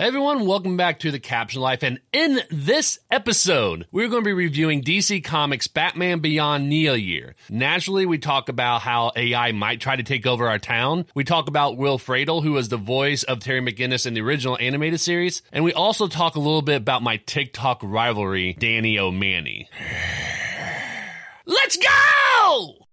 Hey everyone, welcome back to the Captioned Life. And in this episode, we're going to be reviewing DC Comics Batman Beyond Neo Year. Naturally, we talk about how AI might try to take over our town. We talk about Will Friedle, who was the voice of Terry McGinnis in the original animated series. And we also talk a little bit about my TikTok rivalry, DannYOmanny. Let's go!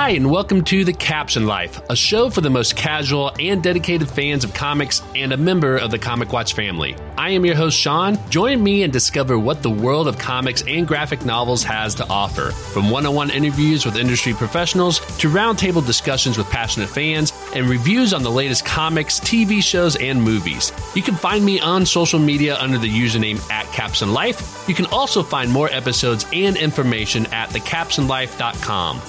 Hi, and welcome to The Captioned Life, a show for the most casual and dedicated fans of comics and a member of the Comic Watch family. I am your host, Sean. Join me and discover what the world of comics and graphic novels has to offer. From one on one interviews with industry professionals to roundtable discussions with passionate fans and reviews on the latest comics, TV shows, and movies. You can find me on social media under the username at Captioned Life. You can also find more episodes and information at thecaptionlife.com.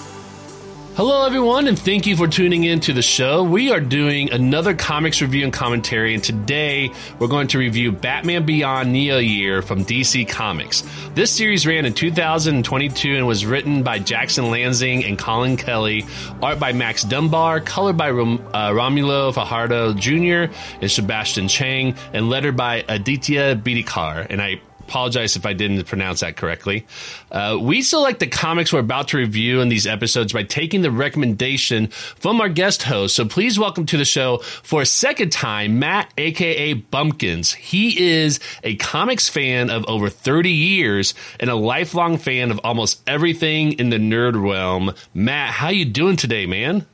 Hello, everyone, and thank you for tuning in to the show. We are doing another comics review and commentary, and today we're going to review Batman Beyond Neo Year from DC Comics. This series ran in 2022 and was written by Jackson Lanzing and Collin Kelly, art by Max Dunbar, colored by Rom- uh, Romulo Fajardo Jr. and Sebastian Cheng, and lettered by Aditya Bidikar. And I apologize if I didn't pronounce that correctly. Uh, we select the comics we're about to review in these episodes by taking the recommendation from our guest host. So please welcome to the show for a second time, Matt, aka Bumpkins. He is a comics fan of over 30 years and a lifelong fan of almost everything in the nerd realm. Matt, how you doing today, man?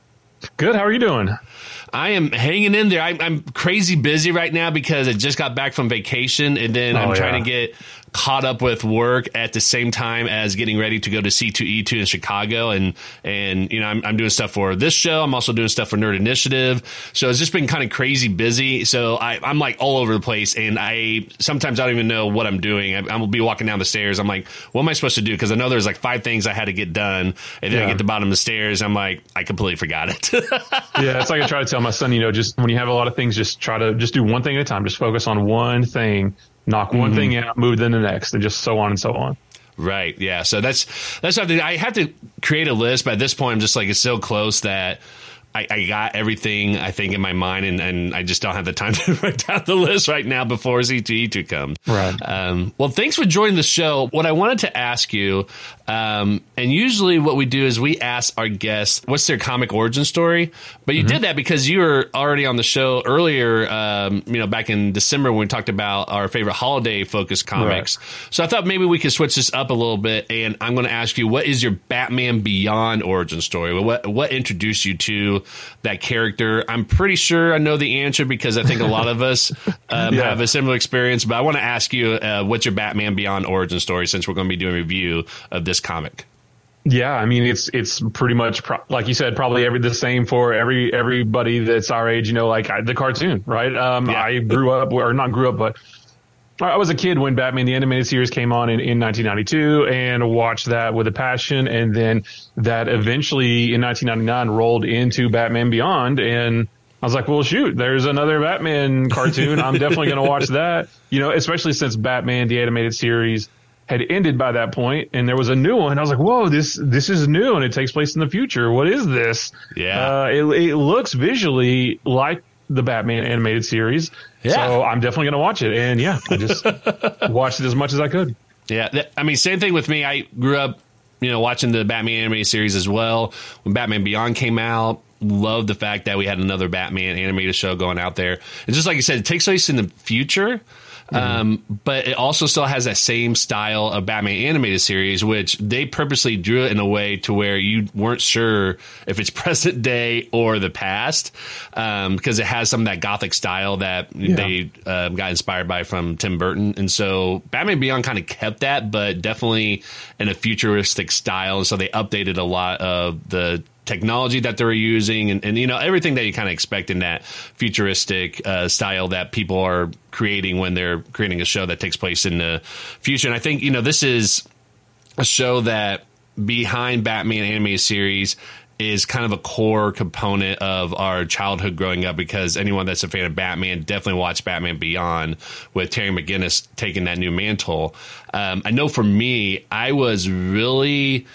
Good. How are you doing? I am hanging in there. I, I'm, crazy busy right now because I just got back from vacation and then oh, I'm trying to get caught up with work at the same time as getting ready to go to C2E2 in Chicago. And, and, you know, I'm, I'm doing stuff for this show. I'm also doing stuff for Nerd Initiative. So it's just been kind of crazy busy. So I, I'm like all over the place and I sometimes I don't even know what I'm doing. I, I'm be walking down the stairs. I'm like, what am I supposed to do? Cause I know there's like five things I had to get done. And then yeah. I get to the bottom of the stairs. I'm like, I completely forgot it. yeah. It's like I try to tell my son, you know, just when you have a lot of things, just try to just do one thing at a time. Just focus on one thing knock one mm-hmm. thing out, move then the next, and just so on and so on. Right. Yeah. So that's that's something I have to create a list. But at this point, I'm just like it's so close that I, I, got everything I think in my mind, and, and I just don't have the time to write down the list right now before C2E2 comes. Right. Um, well, thanks for joining the show. What I wanted to ask you, um, and usually what we do is we ask our guests what's their comic origin story, but you mm-hmm. did that because you were already on the show earlier. Um, you know, back in December when we talked about our favorite holiday focused comics. Right. So I thought maybe we could switch this up a little bit, and I'm going to ask you what is your Batman Beyond origin story? What what introduced you to that character? I'm pretty sure I know the answer because I think a lot of us um, yeah. have a similar experience. But I want to ask you, uh, what's your Batman Beyond origin story? Since we're going to be doing a review of this comic. Yeah, I mean it's it's pretty much pro- like you said, probably every the same for every everybody that's our age. You know, like I, the cartoon, right? Um, yeah. I grew up, or not grew up, but I was a kid when Batman the animated series came on in, in 1992 and watched that with a passion. And then that eventually in 1999 rolled into Batman Beyond. And I was like, well, shoot, there's another Batman cartoon. I'm definitely going to watch that, you know, especially since Batman the animated series had ended by that point and there was a new one. I was like, whoa, this, this is new and it takes place in the future. What is this? Yeah. Uh, it, it looks visually like the Batman animated series. Yeah. So I'm definitely going to watch it. And yeah, I just watched it as much as I could. Yeah. I mean, same thing with me. I grew up, you know, watching the Batman animated series as well. When Batman Beyond came out, loved the fact that we had another Batman animated show going out there. And just like you said, it takes place in the future. Mm-hmm. Um, but it also still has that same style of Batman animated series, which they purposely drew it in a way to where you weren't sure if it's present day or the past, um, because it has some of that gothic style that yeah. they uh, got inspired by from Tim Burton. And so Batman Beyond kind of kept that, but definitely in a futuristic style. And so they updated a lot of the technology that they're using and, and you know everything that you kind of expect in that futuristic uh, style that people are creating when they're creating a show that takes place in the future and i think you know this is a show that behind batman animated series is kind of a core component of our childhood growing up because anyone that's a fan of Batman definitely watched Batman Beyond with Terry McGinnis taking that new mantle. Um, I know for me, I was really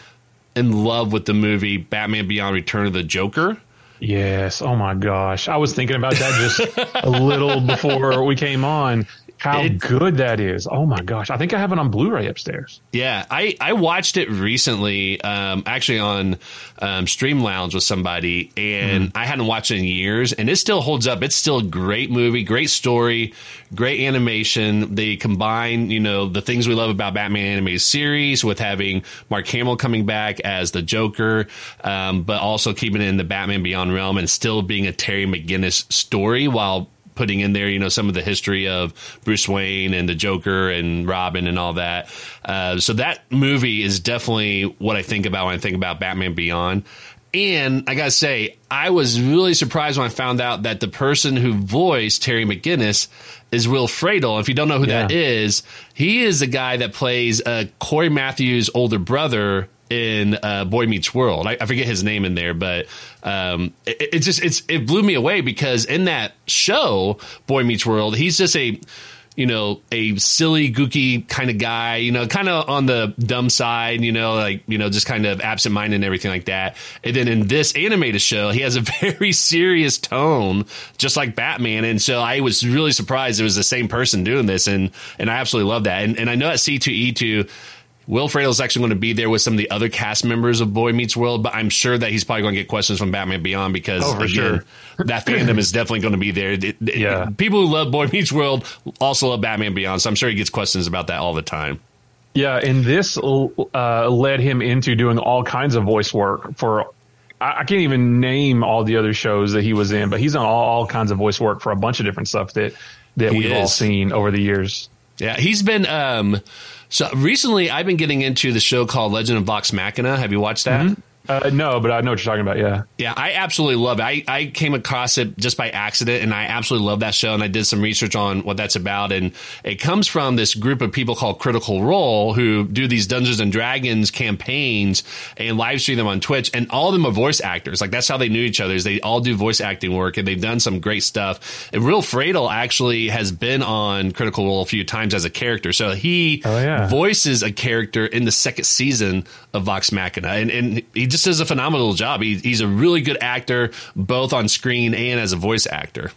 in love with the movie Batman Beyond Return of the Joker. Yes. Oh my gosh. I was thinking about that just a little before we came on how it, good that is. Oh my gosh. I think I have it on Blu-ray upstairs. Yeah. I, I watched it recently, um, actually on um, Stream Lounge with somebody, and mm-hmm. I hadn't watched it in years, and it still holds up. It's still a great movie, great story, great animation. They combine, you know, the things we love about Batman animated series with having Mark Hamill coming back as the Joker, um, but also keeping it in the Batman Beyond realm and still being a Terry McGinnis story while putting in there, you know, some of the history of Bruce Wayne and the Joker and Robin and all that. Uh, so that movie is definitely what I think about when I think about Batman Beyond. And I gotta say, I was really surprised when I found out that the person who voiced Terry McGinnis is Will Friedle. If you don't know who yeah. that is, he is the guy that plays uh, Cory Matthews' older brother in uh, Boy Meets World. I, I, forget his name in there, but um, it, it, just it's it blew me away because in that show, Boy Meets World, he's just a you know a silly, gooky kind of guy. You know, kind of on the dumb side. You know, like you know, just kind of absent minded and everything like that. And then in this animated show, he has a very serious tone, just like Batman. And so I was really surprised it was the same person doing this, and and I absolutely love that. And, and I know at C two E two Will Friedle is actually going to be there with some of the other cast members of Boy Meets World, but I'm sure that he's probably going to get questions from Batman Beyond because oh, again, sure. that fandom is definitely going to be there. It, yeah. people who love Boy Meets World also love Batman Beyond, so I'm sure he gets questions about that all the time. Yeah, and this uh, led him into doing all kinds of voice work for. I, I can't even name all the other shows that he was in, but he's done all, all kinds of voice work for a bunch of different stuff that that he we've is. all seen over the years. Yeah, he's been. Um, so recently, I've been getting into the show called Legend of Vox Machina. Have you watched that? Mm-hmm. Uh, no, but I know what you're talking about. Yeah. Yeah, I absolutely love it. I, I came across it just by accident and I absolutely love that show. And I did some research on what that's about. And it comes from this group of people called Critical Role who do these Dungeons and Dragons campaigns and live stream them on Twitch. And all of them are voice actors. Like that's how they knew each other is they all do voice acting work and they've done some great stuff. And Will Friedle actually has been on Critical Role a few times as a character. So he oh, yeah. voices a character in the second season of Vox Machina. And, and he just does a phenomenal job. He, he's a really good actor, both on screen and as a voice actor.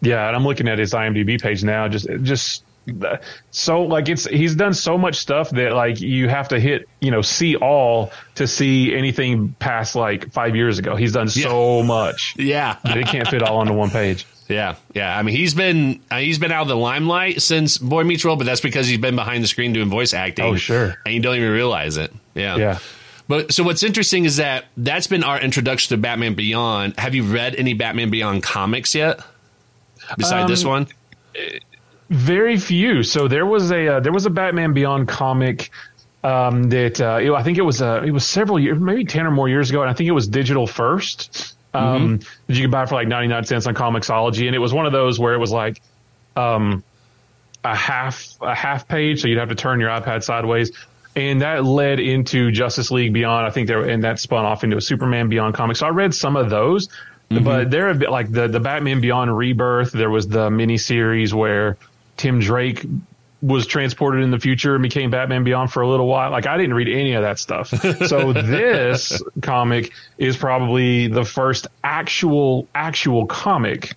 Yeah, and I'm looking at his IMDb page now. Just, just so like it's he's done so much stuff that like you have to hit you know see all to see anything past like five years ago. He's done yeah. so much. Yeah, that it can't fit all onto one page. Yeah, yeah. I mean, he's been uh, he's been out of the limelight since Boy Meets World, but that's because he's been behind the screen doing voice acting. Oh, sure. And you don't even realize it. Yeah, yeah. But so what's interesting is that that's been our introduction to Batman Beyond. Have you read any Batman Beyond comics yet? Beside um, this one, very few. So there was a uh, there was a Batman Beyond comic um, that uh, it, I think it was uh, it was several years, maybe ten or more years ago, and I think it was digital first. Um, mm-hmm. that you could buy for like ninety nine cents on Comixology, and it was one of those where it was like um, a half a half page, so you'd have to turn your iPad sideways and that led into Justice League Beyond. I think there, and that spun off into a Superman Beyond comic. So I read some of those, mm-hmm. but there have been like the the Batman Beyond Rebirth. There was the mini series where Tim Drake was transported in the future and became Batman Beyond for a little while. Like I didn't read any of that stuff. so this comic is probably the first actual actual comic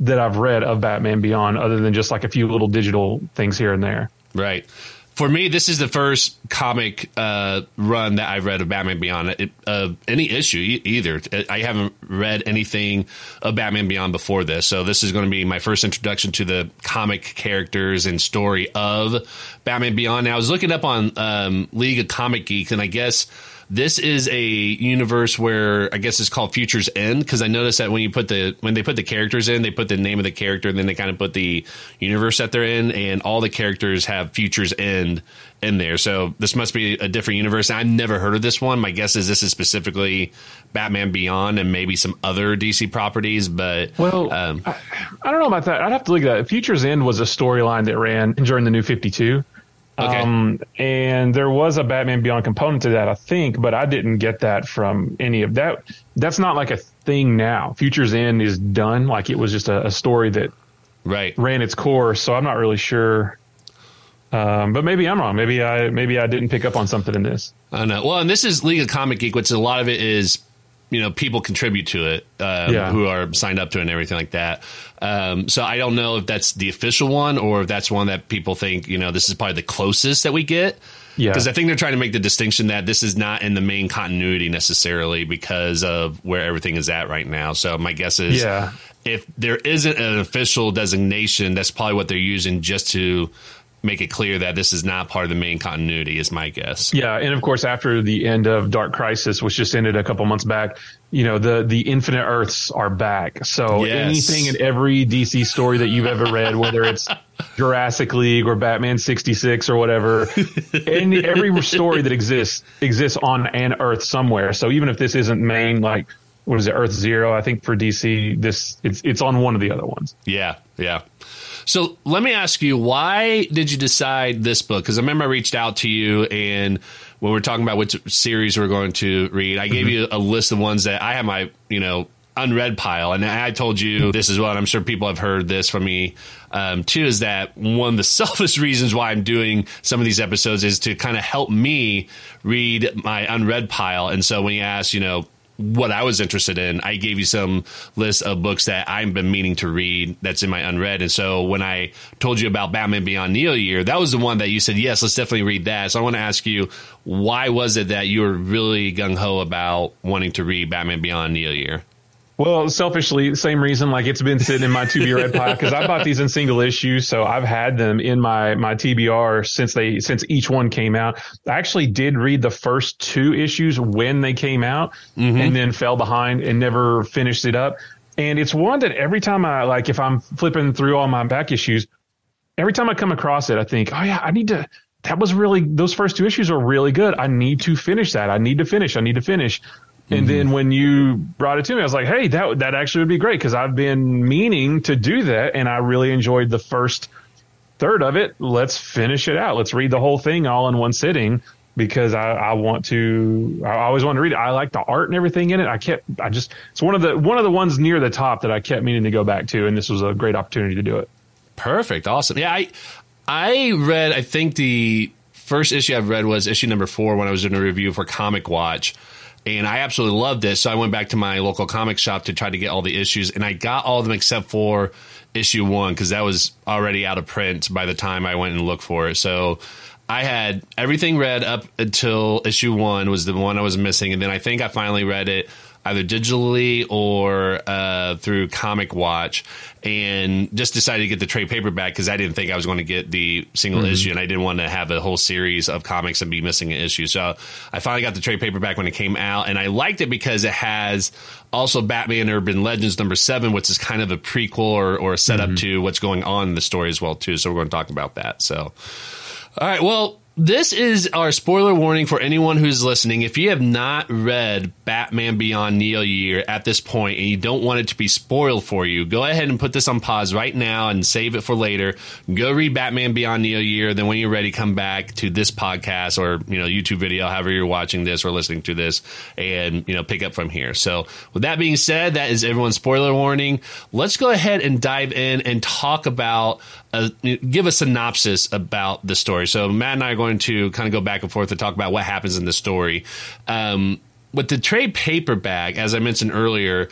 that I've read of Batman Beyond, other than just like a few little digital things here and there. Right for me, this is the first comic uh, run that I've read of Batman Beyond. It, uh, any issue either. I haven't read anything of Batman Beyond before this, so this is going to be my first introduction to the comic characters and story of Batman Beyond. Now, I was looking up on um, League of Comic Geeks, and I guess this is a universe where I guess it's called Futures End because I noticed that when you put the when they put the characters in, they put the name of the character, and then they kind of put the universe that they're in, and all the characters have Futures End in there. So this must be a different universe. I've never heard of this one. My guess is this is specifically Batman Beyond and maybe some other DC properties. But well, um, I, I, don't know about that. I'd have to look at that. Futures End was a storyline that ran during the New Fifty Two. Okay. Um, and there was a Batman Beyond component to that, I think, but I didn't get that from any of that. That's not like a thing now. Futures End is done. Like it was just a, a story that right ran its course. So I'm not really sure. Um, but maybe I'm wrong. Maybe I maybe I didn't pick up on something in this. I know. Well, and this is League of Comic Geek, which a lot of it is you know people contribute to it um, yeah. who are signed up to it and everything like that. Um, so I don't know if that's the official one or if that's one that people think you know this is probably the closest that we get. Yeah, because I think they're trying to make the distinction that this is not in the main continuity necessarily because of where everything is at right now. So my guess is, yeah. if there isn't an official designation, that's probably what they're using just to make it clear that this is not part of the main continuity is my guess. Yeah, and of course after the end of Dark Crisis, which just ended a couple months back, you know, the the Infinite Earths are back. So yes. anything in every DC story that you've ever read, whether it's Jurassic League or Batman 66 or whatever, any every story that exists exists on an Earth somewhere. So even if this isn't main like what is it, Earth Zero, I think for DC, this it's it's on one of the other ones. Yeah, yeah. So let me ask you, why did you decide this book? Because I remember I reached out to you and when we are talking about which series we're going to read, I gave mm-hmm. you a list of ones that I have my, you know, unread pile. And I told you this as well, and I'm sure people have heard this from me um, too, is that one of the selfish reasons why I'm doing some of these episodes is to kind of help me read my unread pile. And so when you ask, you know, what I was interested in. I gave you some list of books that I've been meaning to read that's in my unread. And so when I told you about Batman Beyond Neo Year, that was the one that you said, yes, let's definitely read that. So I want to ask you, why was it that you were really gung ho about wanting to read Batman Beyond Neo Year? Well, selfishly, same reason. Like it's been sitting in my to be read pile because I bought these in single issues, so I've had them in my my TBR since they since each one came out. I actually did read the first two issues when they came out, mm-hmm. and then fell behind and never finished it up. And it's one that every time I like, if I'm flipping through all my back issues, every time I come across it, I think, oh yeah, I need to. That was really those first two issues are really good. I need to finish that. I need to finish. I need to finish. And mm-hmm. then when you brought it to me, I was like, "Hey, that that actually would be great because I've been meaning to do that, and I really enjoyed the first third of it. Let's finish it out. Let's read the whole thing all in one sitting because I, I want to. I always want to read it. I like the art and everything in it. I kept. I just. It's one of the one of the ones near the top that I kept meaning to go back to, and this was a great opportunity to do it. Perfect. Awesome. Yeah, I I read. I think the first issue I've read was issue number four when I was doing a review for Comic Watch and I absolutely loved this. So I went back to my local comic shop to try to get all the issues, and I got all of them except for issue one because that was already out of print by the time I went and looked for it. So I had everything read up until issue one was the one I was missing, and then I think I finally read it either digitally or uh, through Comic Watch, and just decided to get the trade paperback because I didn't think I was going to get the single mm-hmm. issue, and I didn't want to have a whole series of comics and be missing an issue. So I finally got the trade paperback when it came out, and I liked it because it has also Batman Urban Legends number seven, which is kind of a prequel or, or a setup mm-hmm. to what's going on in the story as well too. So we're going to talk about that. So. All right. Well, this is our spoiler warning for anyone who's listening. If you have not read Batman Beyond Neo Year at this point and you don't want it to be spoiled for you, go ahead and put this on pause right now and save it for later. Go read Batman Beyond Neo Year. Then when you're ready, come back to this podcast or, you know, YouTube video, however you're watching this or listening to this and, you know, pick up from here. So with that being said, that is everyone's spoiler warning. Let's go ahead and dive in and talk about a, give a synopsis about the story. So Matt and I are going to kind of go back and forth to talk about what happens in the story. Um, with the trade paperback, as I mentioned earlier,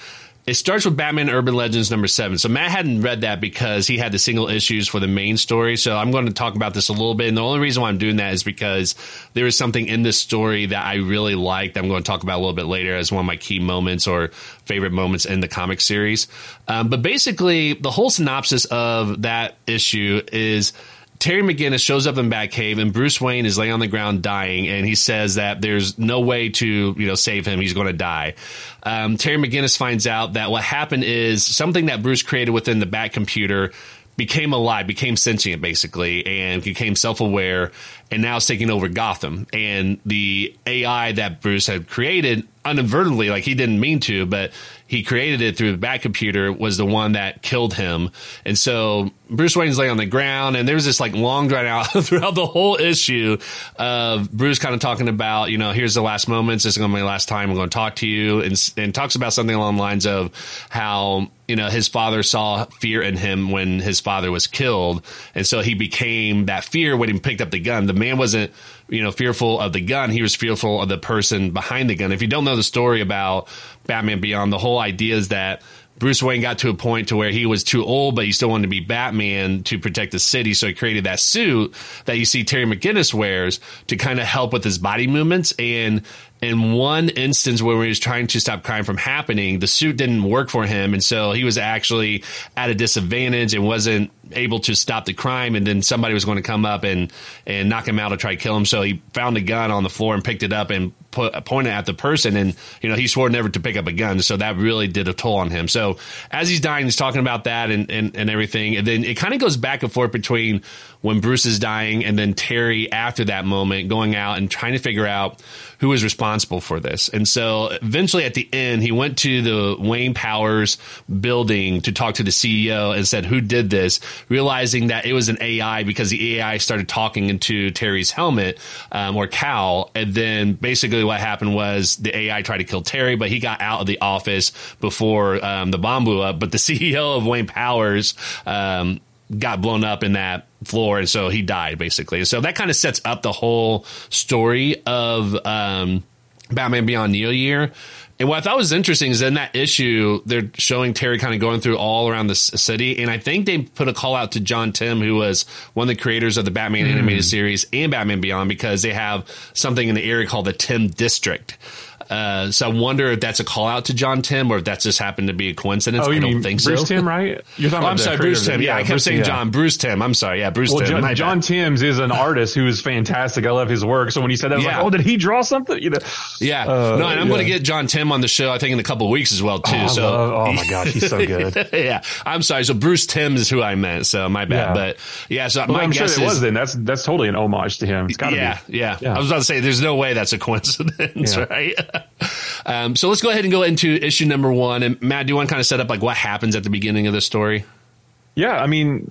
it starts with Batman Urban Legends number seven. So Matt hadn't read that because he had the single issues for the main story. So I'm going to talk about this a little bit. And the only reason why I'm doing that is because there is something in this story that I really liked. I'm going to talk about a little bit later as one of my key moments or favorite moments in the comic series. Um, but basically, the whole synopsis of that issue is Terry McGinnis shows up in Batcave and Bruce Wayne is laying on the ground dying, and he says that there's no way to you know save him. He's going to die. Um, Terry McGinnis finds out that what happened is something that Bruce created within the Bat computer became alive, became sentient basically, and became self aware, and now is taking over Gotham. And the AI that Bruce had created inadvertently, like he didn't mean to, but he created it through the Bat computer, was the one that killed him. And so Bruce Wayne's laying on the ground, and there's this like long drawn out throughout the whole issue of Bruce kind of talking about, you know, here's the last moments. This is going to be my last time I'm going to talk to you, and, and talks about something along the lines of how you know his father saw fear in him when his father was killed, and so he became that fear when he picked up the gun. The man wasn't you know, fearful of the gun. He was fearful of the person behind the gun. If you don't know the story about Batman Beyond, the whole idea is that Bruce Wayne got to a point to where he was too old, but he still wanted to be Batman to protect the city. So he created that suit that you see Terry McGinnis wears to kind of help with his body movements. And in one instance where he was trying to stop crime from happening, the suit didn't work for him. And so he was actually at a disadvantage and wasn't able to stop the crime. And then somebody was going to come up and, and knock him out or try to kill him. So he found a gun on the floor and picked it up and put, pointed at the person. And, you know, he swore never to pick up a gun. So that really did a toll on him. So as he's dying, he's talking about that and, and, and everything. And then it kind of goes back and forth between when Bruce is dying and then Terry after that moment going out and trying to figure out who was responsible for this. And so eventually at the end, he went to the Wayne Powers building to talk to the CEO and said, who did this? Realizing that it was an AI because the AI started talking into Terry's helmet um, or cowl. And then basically what happened was the AI tried to kill Terry, but he got out of the office before um, the bomb blew up. But the CEO of Wayne Powers, um, got blown up in that floor, and so he died basically. So that kind of sets up the whole story of um, Batman Beyond Neo Year. And what I thought was interesting is in that issue, they're showing Terry kind of going through all around the city. And I think they put a call out to John Tim, who was one of the creators of the Batman mm. animated series and Batman Beyond, because they have something in the area called the Tim District. Uh, so I wonder if that's a call out to John Tim or if that's just happened to be a coincidence. Oh, you I don't mean think Bruce so. Timm, right? You're talking oh, I'm sorry, Bruce Timm. Yeah, yeah, I kept Bruce, saying yeah. John. Bruce Timm. I'm sorry. Yeah, Bruce well, Timm. John, John Timms is an artist who is fantastic. I love his work. So when he said that, I was yeah. like, oh, did he draw something? You know? Yeah. Uh, no, and I'm going to get John Tim on the show. I think in a couple of weeks as well too. Oh, so love, oh my gosh, he's so good. yeah, I'm sorry. So Bruce Timm is who I meant. So my bad. But yeah, so well, my I'm guess sure it is, was then. That's that's totally an homage to him. It's got to yeah, be. Yeah, yeah. I was about to say, there's no way that's a coincidence, right? Um, so let's go ahead and go into issue number one. And Matt, do you want to kind of set up like what happens at the beginning of the story? Yeah, I mean,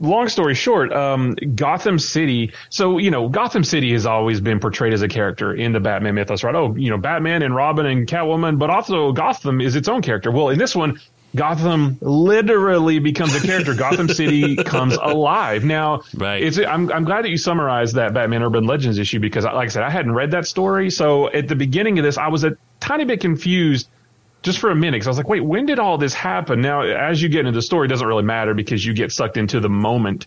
long story short, um, Gotham City. So you know, Gotham City has always been portrayed as a character in the Batman mythos, right? Oh, you know, Batman and Robin and Catwoman, but also Gotham is its own character. Well, in this one, Gotham literally becomes a character. Gotham City comes alive. Now, right. it's I'm I'm glad that you summarized that Batman Urban Legends issue because, like I said, I hadn't read that story. So at the beginning of this, I was a tiny bit confused just for a minute because I was like, wait, when did all this happen? Now, as you get into the story, it doesn't really matter because you get sucked into the moment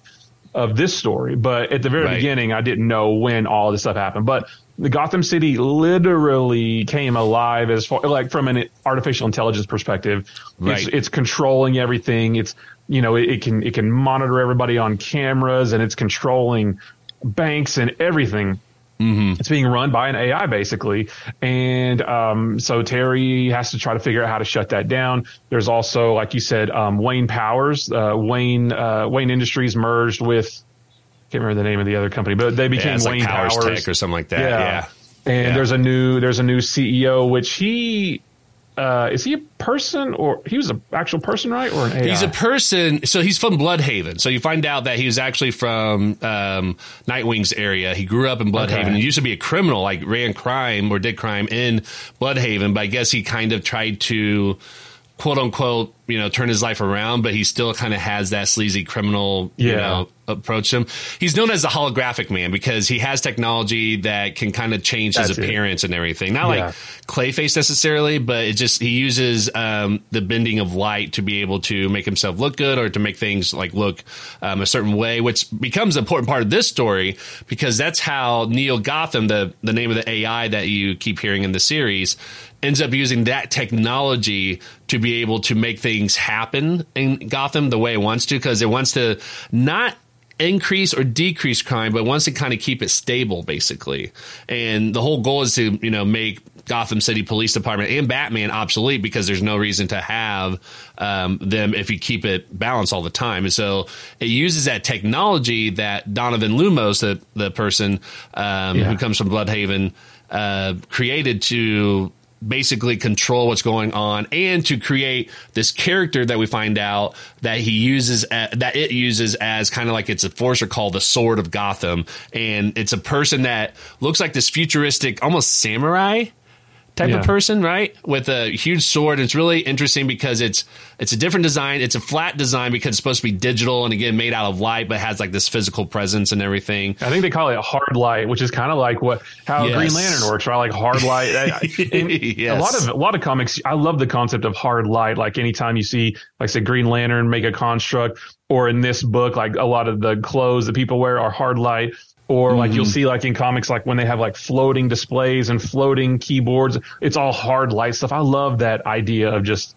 of this story. But at the very right. beginning, I didn't know when all this stuff happened. But the Gotham City literally came alive as far like from an artificial intelligence perspective. Right. It's, it's controlling everything. It's you know it, it, can it can monitor everybody on cameras and it's controlling banks and everything. Mm-hmm. It's being run by an AI basically, and um, so Terry has to try to figure out how to shut that down. There's also, like you said, um, Wayne Powers, uh, Wayne uh, Wayne Industries merged with can't remember the name of the other company, but they became yeah, Wayne like Powers, Powers, Tech or something like that. Yeah. yeah. And yeah. there's a new there's a new CEO, which he uh, is he a person or he was an actual person, right? Or an AI? He's a person. So he's from Blüdhaven. So you find out that he was actually from um, Nightwing's area. He grew up in Blüdhaven. Okay. He used to be a criminal, like ran crime or did crime in Blüdhaven. But I guess he kind of tried to quote unquote, you know, turn his life around, but he still kind of has that sleazy criminal, yeah. you know, approach him. He's known as the holographic man because he has technology that can kind of change That's his appearance it. and everything. Not yeah. like Clayface necessarily, but it just he uses um, the bending of light to be able to make himself look good or to make things like look um, a certain way, which becomes an important part of this story because that's how Neo Gotham, the the name of the AI that you keep hearing in the series, ends up using that technology to be able to make things happen in Gotham the way it wants to because it wants to not increase or decrease crime, but wants to kind of keep it stable, basically. And the whole goal is to, you know, make Gotham City Police Department and Batman obsolete because there's no reason to have um, them if you keep it balanced all the time. And so it uses that technology that Donovan Lumos, the the person um, yeah. who comes from Blüdhaven, uh, created to basically control what's going on and to create this character that we find out that he uses that it uses as kind of like it's a forcer called the sword of gotham. And it's a person that looks like this futuristic almost samurai type Yeah. of person, right? With a huge sword. It's really interesting because it's it's a different design. It's a flat design because it's supposed to be digital and again made out of light, but has like this physical presence and everything. I think they call it hard light, which is kind of like what how Yes. Green Lantern works, right? Like hard light. I- I- and Yes. A lot of a lot of comics. I love the concept of hard light. Like anytime you see, like say, Green Lantern make a construct, or in this book, like a lot of the clothes that people wear are hard light. Or like Mm-hmm. you'll see like in comics, like when they have like floating displays and floating keyboards, it's all hard light stuff. I love that idea of just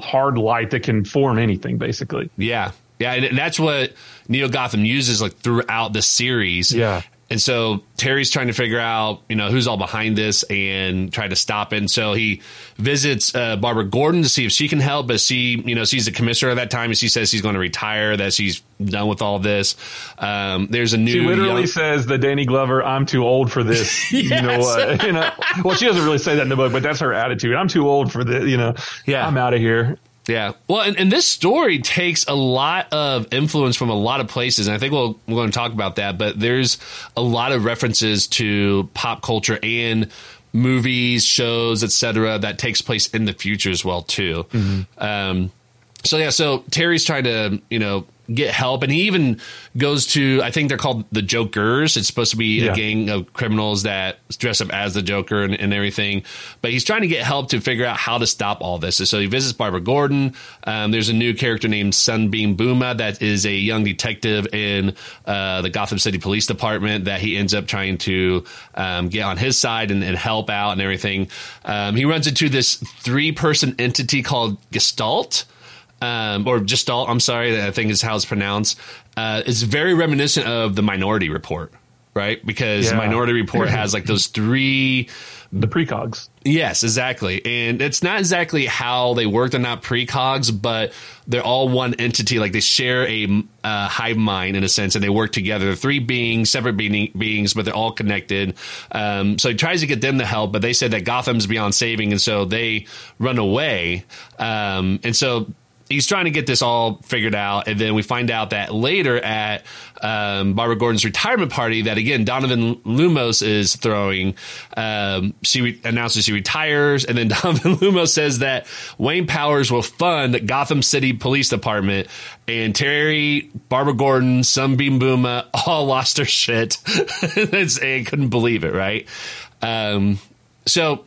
hard light that can form anything, basically. Yeah. Yeah, and that's what Neo Gotham uses like throughout the series. Yeah. And so Terry's trying to figure out, you know, who's all behind this and try to stop it. And so he visits uh, Barbara Gordon to see if she can help, but she, you know, she's the commissioner at that time, and she says she's going to retire, that she's done with all this. Um, there's a new. She literally young- says the Danny Glover, I'm too old for this. You know what? You know, well, she doesn't really say that in the book, but that's her attitude. I'm too old for this. You know, Yeah. I'm out of here. Yeah. Well, and, and this story takes a lot of influence from a lot of places. And I think we'll, we're going to talk about that, but there's a lot of references to pop culture and movies, shows, etc., that takes place in the future as well, too. Um, so yeah, so Terry's trying to, you know, get help and he even goes to I think they're called the Jokers. It's supposed to be Yeah. a gang of criminals that dress up as the Joker and, and everything. But he's trying to get help to figure out how to stop all this. And so he visits Barbara Gordon. Um, there's a new character named Sunbeam Booma that is a young detective in uh, the Gotham City Police Department that he ends up trying to um, get on his side and, and help out and everything. Um, he runs into this three person entity called Gestalt um, or Gestalt, I'm sorry, I think is how it's pronounced, uh, is very reminiscent of the Minority Report, right? Because Yeah. Minority Report has like those three. The precogs. Yes, exactly. And it's not exactly how they work. They're not precogs, but they're all one entity. Like they share a uh, hive mind in a sense, and they work together. They're three beings, separate being, beings, but they're all connected. Um, so he tries to get them to help, but they said that Gotham's beyond saving, and so they run away. Um, and so he's trying to get this all figured out, and then we find out that later at um, Barbara Gordon's retirement party, that again Donovan Lumos is throwing. Um, she re- announces she retires, and then Donovan Lumos says that Wayne Powers will fund Gotham City Police Department, and Terry, Barbara Gordon, Sunbeam Booma all lost their shit. They couldn't believe it, right? Um, so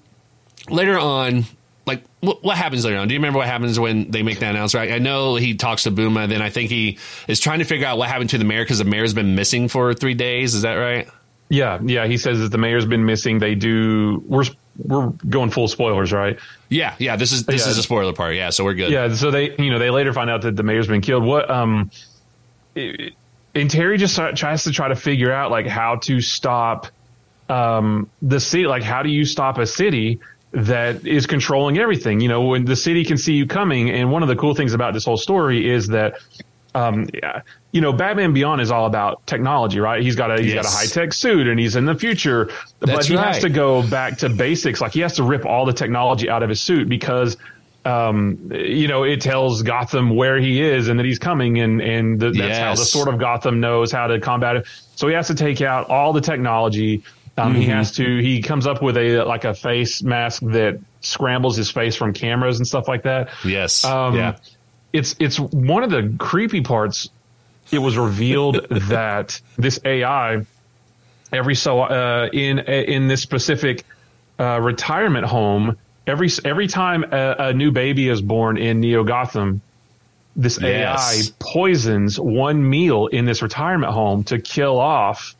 later on, like what, what happens later on? Do you remember what happens when they make that announcement? I know he talks to Booma, then I think he is trying to figure out what happened to the mayor because the mayor's been missing for three days. Is that right? Yeah, yeah. He says that the mayor's been missing. They do. We're we're going full spoilers, right? Yeah, yeah. This is this Yeah. is a spoiler part. Yeah, so we're good. Yeah. So they, you know, they later find out that the mayor's been killed. What? Um, it- and Terry just try- tries to try to figure out like how to stop um the city. Like, how do you stop a city? That is controlling everything. You know, when the city can see you coming, and one of the cool things about this whole story is that um, you know, Batman Beyond is all about technology, right? He's got a he's got a high tech suit and he's in the future, but That's he has to go back to basics. Like he has to rip all the technology out of his suit because, um, you know, it tells Gotham where he is and that he's coming, and and the, that's how the sort of Gotham knows how to combat it. So he has to take out all the technology. Um, Mm-hmm. He has to. He comes up with a like a face mask that scrambles his face from cameras and stuff like that. Yes. Um, yeah. it's it's one of the creepy parts. It was revealed that this AI, every so uh, in in this specific uh, retirement home, every every time a, a new baby is born in Neo Gotham, this Yes. AI poisons one meal in this retirement home to kill off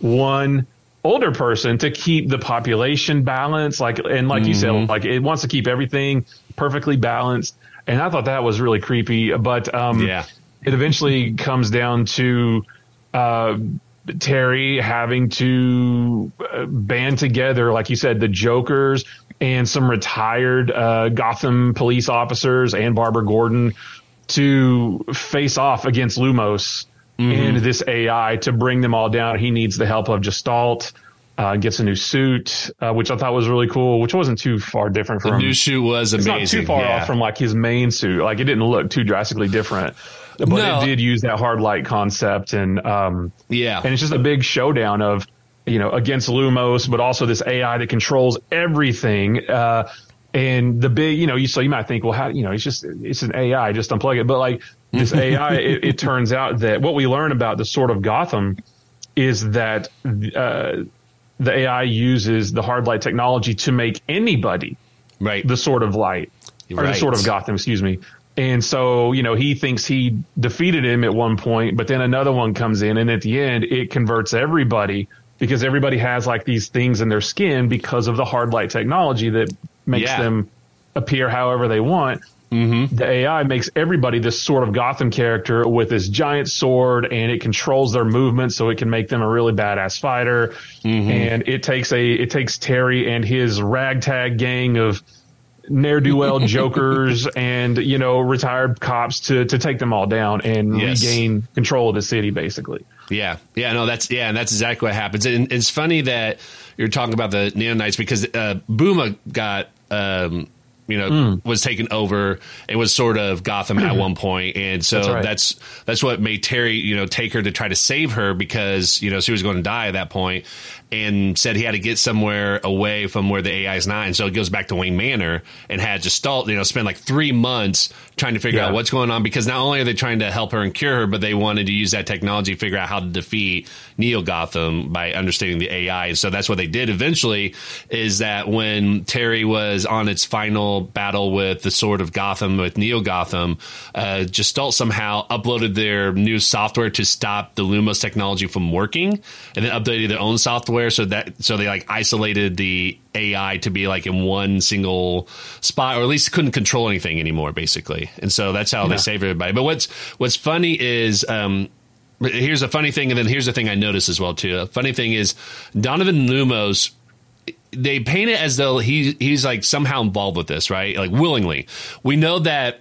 one older person to keep the population balanced like and like you said like it wants to keep everything perfectly balanced. And i thought that was really creepy but um Yeah. it eventually comes down to uh terry having to uh, band together like you said the jokers and some retired uh gotham police officers and barbara gordon to face off against lumos and this AI to bring them all down. He needs the help of Gestalt. Uh, gets a new suit, uh, which I thought was really cool, which wasn't too far different from The new shoe was amazing. it's amazing. not too far yeah. off from like his main suit. Like it didn't look too drastically different, but No. it did use that hard light concept, and um, Yeah. and it's just a big showdown of you know, against Lumos, but also this AI that controls everything. Uh, and the big, you know, you so you might think, well, how, you know, it's just it's an AI, just unplug it. But like this AI, it, it, turns out that what we learn about the Sword of Gotham is that uh, the AI uses the hard light technology to make anybody right the Sword of Light or the Sword of Gotham, excuse me. And so, you know, he thinks he defeated him at one point, but then another one comes in, and at the end, it converts everybody because everybody has like these things in their skin because of the hard light technology that makes yeah. them appear however they want. Mm-hmm. The AI makes everybody this sort of Gotham character with this giant sword, and it controls their movement, so it can make them a really badass fighter. Mm-hmm. And it takes a it takes Terry and his ragtag gang of ne'er do well jokers and you know retired cops to to take them all down and yes. regain control of the city, basically. Yeah, yeah, no, that's yeah, and that's exactly what happens. And it's funny that you're talking about the Neon Knights because uh, Buma got um, you know, mm. was taken over. It was sort of Gotham at one point, and so that's, right. that's, that's what made Terry, you know, take her to try to save her because you know she was going to die at that point, and said he had to get somewhere away from where the AI is not, and so it goes back to Wayne Manor and had Gestalt, you know, spend like three months trying to figure yeah. out what's going on because not only are they trying to help her and cure her, but they wanted to use that technology to figure out how to defeat Neo Gotham by understanding the AI. And so that's what they did eventually is that when Terry was on its final battle with the Sword of Gotham with Neo Gotham, uh, Gestalt somehow uploaded their new software to stop the Lumos technology from working and then updated their own software so that so they like isolated the AI to be like in one single spot, or at least couldn't control anything anymore, basically. And so that's how yeah. they save everybody. But what's what's funny is um, here's a funny thing, and then here's the thing I noticed as well too. A funny thing is Donovan Lumos. They paint it as though he he's like somehow involved with this, right? Like willingly. We know that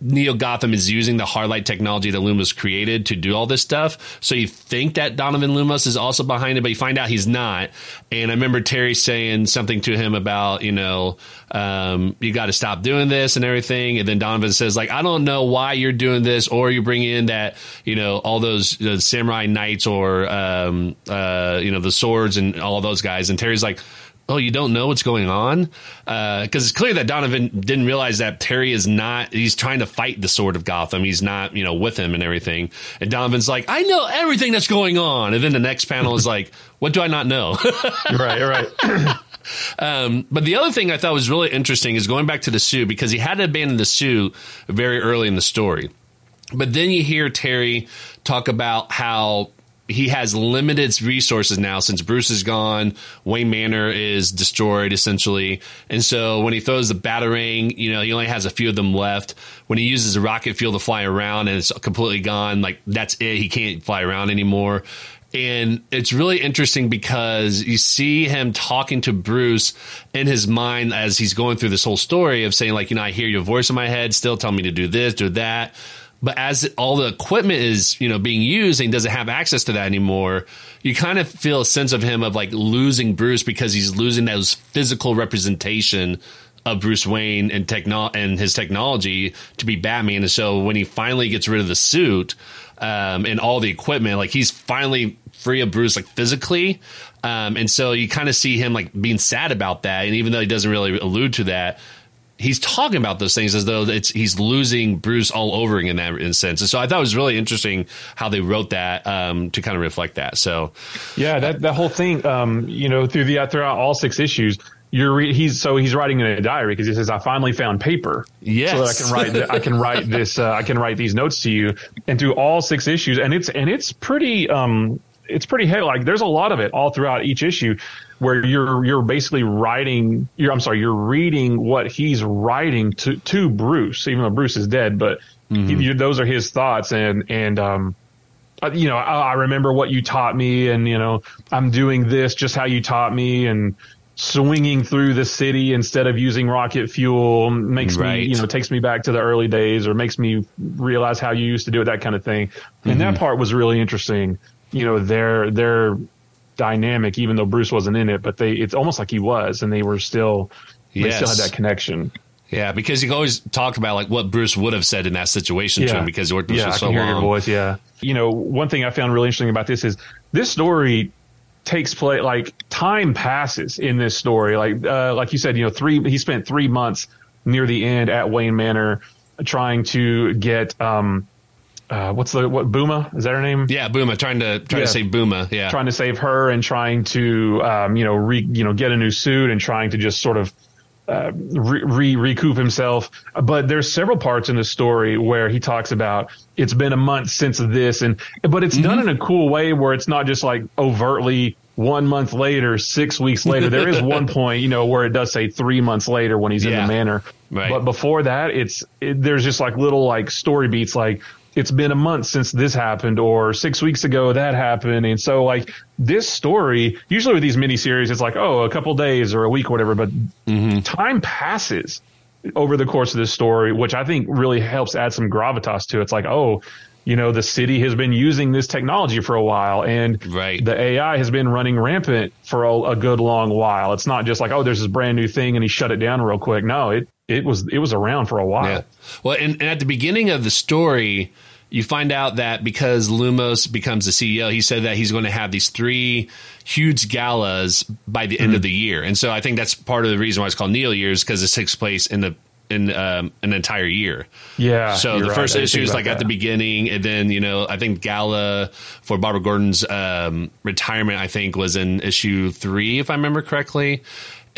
Neo Gotham is using the hardlight technology that Lumos created to do all this stuff. So you think that Donovan Lumos is also behind it, but you find out he's not. And I remember Terry saying something to him about, you know, um, you got to stop doing this and everything. And then Donovan says, like, I don't know why you're doing this, or you bring in that, you know, all those samurai knights or, um, uh, you know, the swords and all those guys. And Terry's like, oh, you don't know what's going on? Because uh, it's clear that Donovan didn't realize that Terry is not, he's trying to fight the Sword of Gotham. He's not, you know, with him and everything. And Donovan's like, I know everything that's going on. And then the next panel is like, what do I not know? right, right. Um, but the other thing I thought was really interesting is going back to the suit because he had to abandon the suit very early in the story. But then you hear Terry talk about how he has limited resources now since Bruce is gone. Wayne Manor is destroyed essentially, and so when he throws the batarang, you know he only has a few of them left. When he uses a rocket fuel to fly around and it's completely gone, like that's it. He can't fly around anymore. And it's really interesting because you see him talking to Bruce in his mind as he's going through this whole story of saying, like, you know, I hear your voice in my head, still tell me to do this, do that. But as all the equipment is, you know, being used and doesn't have access to that anymore, you kind of feel a sense of him of like losing Bruce because he's losing those physical representation of Bruce Wayne and techno- and his technology to be Batman. And so when he finally gets rid of the suit um, and all the equipment, like he's finally free of Bruce, like physically. Um, and so you kind of see him like being sad about that. And even though he doesn't really allude to that, he's talking about those things as though it's he's losing Bruce all over in that in sense. And so I thought it was really interesting how they wrote that um, to kind of reflect that. So yeah, that that whole thing, um, you know, through the throughout all six issues. You're re- he's so he's writing in a diary because he says I finally found paper, yes. so that I can write I can write this uh, I can write these notes to you and through all six issues and it's and it's pretty um it's pretty heavy like there's a lot of it all throughout each issue where you're you're basically writing you're I'm sorry you're reading what he's writing to to Bruce even though Bruce is dead but mm-hmm. he, those are his thoughts and and um you know I, I remember what you taught me and you know I'm doing this just how you taught me and swinging through the city instead of using rocket fuel makes right. me, you know, takes me back to the early days or makes me realize how you used to do it, that kind of thing. And mm-hmm. that part was really interesting. You know, their, their dynamic, even though Bruce wasn't in it, but they it's almost like he was, and they were still yes. they still had that connection. Yeah, because you always talk about like what Bruce would have said in that situation yeah. to him because he worked with yeah, so I can long. Hear your voice, yeah. You know, one thing I found really interesting about this is this story takes place like time passes in this story. Like uh, like you said, you know, three he spent three months near the end at Wayne Manor trying to get um uh, what's the what Booma is that her name? Yeah, Booma trying to trying yeah. to save Booma. Yeah, trying to save her and trying to um, you know re, you know get a new suit and trying to just sort of uh, re, re, recoup himself. But there's several parts in the story where he talks about it's been a month since this, and but it's mm-hmm. done in a cool way where it's not just like overtly one month later, six weeks later. There is one point, you know, where it does say three months later when he's yeah. in the manor. Right. But before that, it's it, there's just like little like story beats like it's been a month since this happened or six weeks ago that happened. And so like this story, usually with these miniseries, it's like, oh, a couple days or a week or whatever, but mm-hmm. time passes over the course of this story, which I think really helps add some gravitas to it. It's like, oh, you know, the city has been using this technology for a while and right. the AI has been running rampant for a, a, good long while. It's not just like, oh, there's this brand new thing and he shut it down real quick. No, it, it was, it was around for a while. Yeah. Well, and, and at the beginning of the story, you find out that because Lumos becomes the CEO, he said that he's going to have these three huge galas by the mm-hmm. end of the year. And so I think that's part of the reason why it's called Neo Years because it takes place in the in um, an entire year. Yeah. So the first issue is like that. at the beginning, and then you know I think gala for Barbara Gordon's um, retirement I think was in issue three if I remember correctly.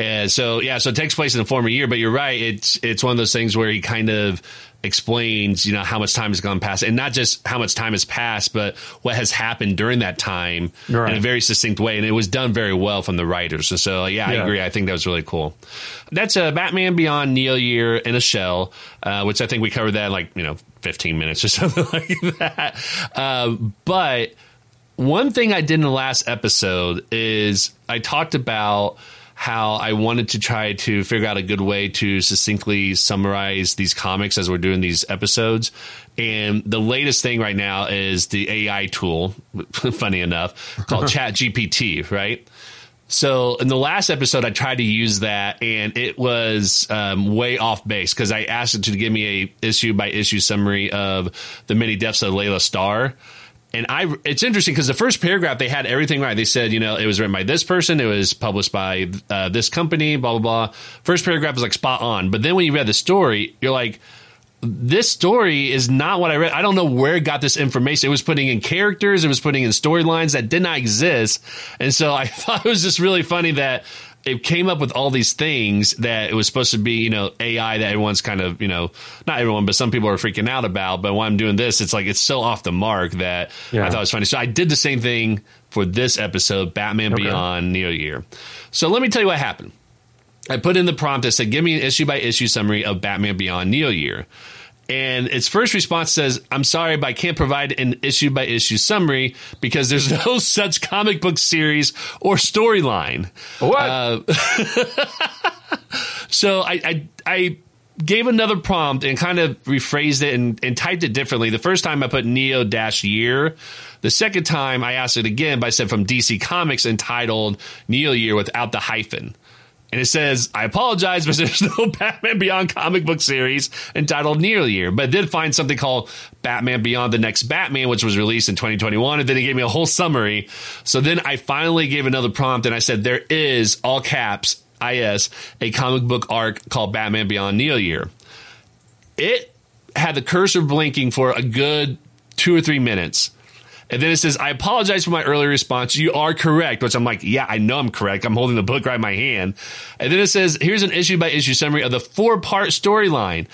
And so yeah, so it takes place in the former year, but you're right. It's it's one of those things where he kind of explains, you know, how much time has gone past, and not just how much time has passed, but what has happened during that time right. in a very succinct way. And it was done very well from the writers. And so, yeah, yeah. I agree. I think that was really cool. That's uh, Batman Beyond Neo Year in a Shell, uh, which I think we covered that in like you know 15 minutes or something like that. Uh, but one thing I did in the last episode is I talked about how I wanted to try to figure out a good way to succinctly summarize these comics as we're doing these episodes. And the latest thing right now is the AI tool, funny enough, called Chat GPT, right? So in the last episode, I tried to use that, and it was um, way off base because I asked it to give me a issue by issue summary of the many deaths of Laila Starr and I, it's interesting because the first paragraph they had everything right. They said, you know, it was written by this person, it was published by uh, this company, blah blah blah. First paragraph was like spot on, but then when you read the story, you're like, this story is not what I read. I don't know where it got this information. It was putting in characters, it was putting in storylines that did not exist, and so I thought it was just really funny that it came up with all these things that it was supposed to be, you know, AI that everyone's kind of, you know, not everyone, but some people are freaking out about. But when I'm doing this, it's like it's so off the mark that yeah. I thought it was funny. So I did the same thing for this episode, Batman okay. Beyond Neo Year. So let me tell you what happened. I put in the prompt that said, "Give me an issue by issue summary of Batman Beyond Neo Year." And its first response says, I'm sorry, but I can't provide an issue by issue summary because there's no such comic book series or storyline. What? Uh, so I, I, I, gave another prompt and kind of rephrased it and, and typed it differently. The first time I put Neo dash year. The second time I asked it again, but I said from DC Comics entitled Neo Year without the hyphen and it says, I apologize, but there's no Batman Beyond comic book series entitled Neo Year. But I did find something called Batman Beyond the Next Batman, which was released in 2021. And then he gave me a whole summary. So then I finally gave another prompt and I said, there is, all caps, IS, a comic book arc called Batman Beyond Neo Year. It had the cursor blinking for a good two or three minutes. And then it says, I apologize for my earlier response. You are correct, which I'm like, yeah, I know I'm correct. I'm holding the book right in my hand. And then it says, here's an issue by issue summary of the four part storyline.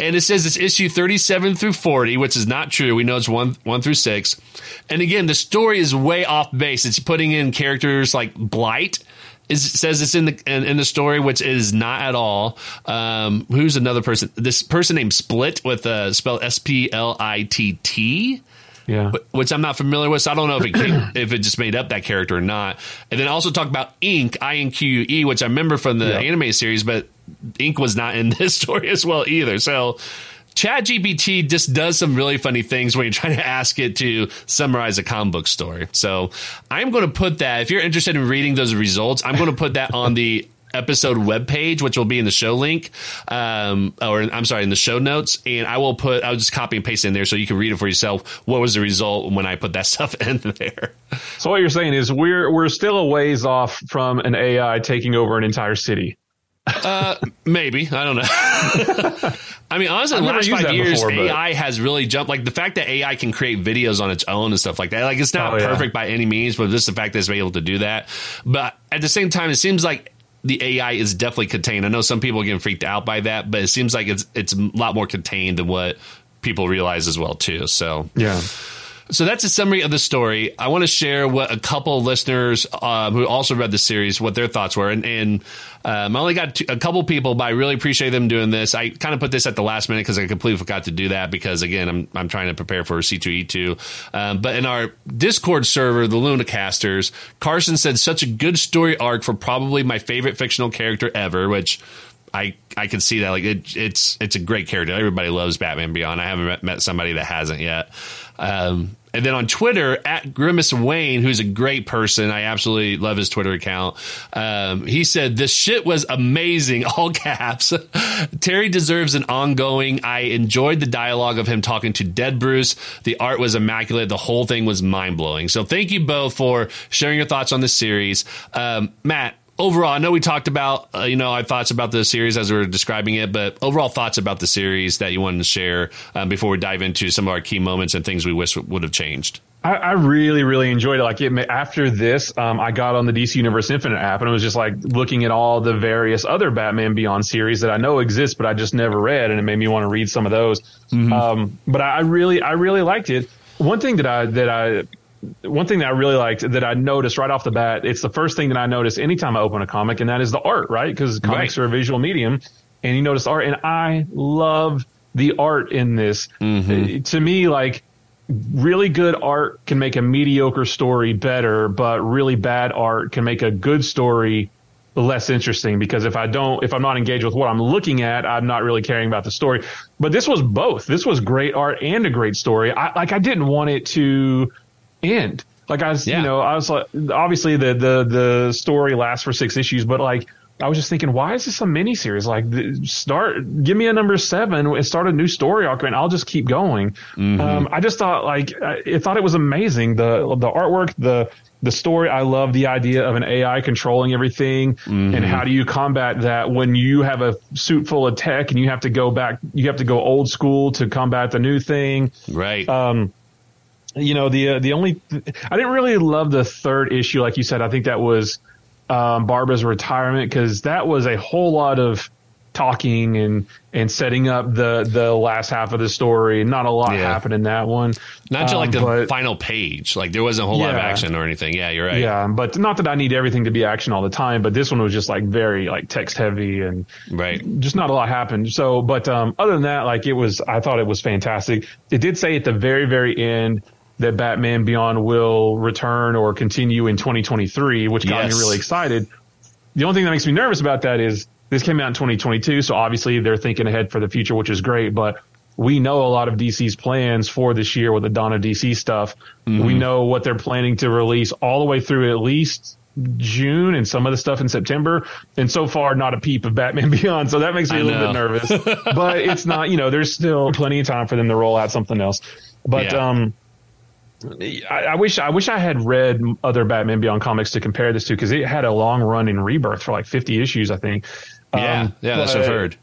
And it says it's issue 37 through 40, which is not true. We know it's one, one through six. And again, the story is way off base. It's putting in characters like Blight. It says it's in the in, in, the story, which is not at all. Um, who's another person? This person named Split with uh, spelled S P L I T T yeah, which I'm not familiar with. So I don't know if it came, if it just made up that character or not. And then also talk about Inque, I N Q U E, which I remember from the yeah. anime series, but Inque was not in this story as well either. So Chat GPT just does some really funny things when you're trying to ask it to summarize a comic book story. So I'm going to put that. If you're interested in reading those results, I'm going to put that on the episode webpage, which will be in the show link, um, or I'm sorry, in the show notes. And I will put, I'll just copy and paste in there so you can read it for yourself. What was the result when I put that stuff in there? So what you're saying is we're we're still a ways off from an AI taking over an entire city. Uh, maybe I don't know. I mean, honestly, in the last five years, before, AI has really jumped. Like the fact that AI can create videos on its own and stuff like that. Like it's not oh, perfect yeah. by any means, but just the fact that it's able to do that. But at the same time, it seems like the AI is definitely contained. I know some people are getting freaked out by that, but it seems like it's it's a lot more contained than what people realize as well too. So yeah. So that's a summary of the story. I want to share what a couple listeners uh, who also read the series, what their thoughts were. And, and um, I only got two, a couple people, but I really appreciate them doing this. I kind of put this at the last minute because I completely forgot to do that because, again, I'm, I'm trying to prepare for C2E2. Um, but in our Discord server, the Illuminicasters, Carson said such a good story arc for probably my favorite fictional character ever, which I I can see that like it, it's it's a great character. Everybody loves Batman Beyond. I haven't met somebody that hasn't yet. Um, and then on Twitter, at Grimace Wayne, who's a great person, I absolutely love his Twitter account. Um, he said, This shit was amazing, all caps. Terry deserves an ongoing. I enjoyed the dialogue of him talking to Dead Bruce. The art was immaculate. The whole thing was mind blowing. So thank you both for sharing your thoughts on this series. Um, Matt, overall, I know we talked about uh, you know our thoughts about the series as we are describing it, but overall thoughts about the series that you wanted to share um, before we dive into some of our key moments and things we wish would have changed. I, I really, really enjoyed it. Like it, after this, um, I got on the DC Universe Infinite app and it was just like looking at all the various other Batman Beyond series that I know exist, but I just never read, and it made me want to read some of those. Mm-hmm. Um, but I really, I really liked it. One thing that I that I one thing that I really liked that I noticed right off the bat, it's the first thing that I notice anytime I open a comic, and that is the art, right? Because comics right. are a visual medium, and you notice art, and I love the art in this. Mm-hmm. To me, like really good art can make a mediocre story better, but really bad art can make a good story less interesting because if I don't, if I'm not engaged with what I'm looking at, I'm not really caring about the story. But this was both. This was great art and a great story. I like, I didn't want it to end. Like I was, yeah. you know, I was like, obviously the the the story lasts for six issues, but like I was just thinking, why is this a mini series? Like, start, give me a number seven and start a new story arc, and I'll just keep going. Mm-hmm. Um, I just thought, like, I thought it was amazing. The the artwork, the the story. I love the idea of an AI controlling everything, mm-hmm. and how do you combat that when you have a suit full of tech and you have to go back, you have to go old school to combat the new thing, right? Um, you know the uh, the only I didn't really love the third issue like you said. I think that was um, Barbara's retirement because that was a whole lot of talking and and setting up the the last half of the story. Not a lot yeah. happened in that one. Not until um, like the but, final page. Like there wasn't a whole yeah, lot of action or anything. Yeah you're right. Yeah but not that I need everything to be action all the time but this one was just like very like text heavy and right. just not a lot happened. So but um other than that like it was I thought it was fantastic. It did say at the very very end that Batman Beyond will return or continue in 2023, which got yes. me really excited. The only thing that makes me nervous about that is this came out in 2022, so obviously they're thinking ahead for the future, which is great. But we know a lot of DC's plans for this year with the Dawn of DC stuff. Mm-hmm. We know what they're planning to release all the way through at least June and some of the stuff in September. And so far, not a peep of Batman Beyond. So that makes me a little bit nervous. but it's not, you know, there's still plenty of time for them to roll out something else. But, yeah. um, I, I, wish I wish I had read other Batman Beyond comics to compare this to because it had a long run in Rebirth for like 50 issues, I think. Yeah, um, yeah, that's what I've heard.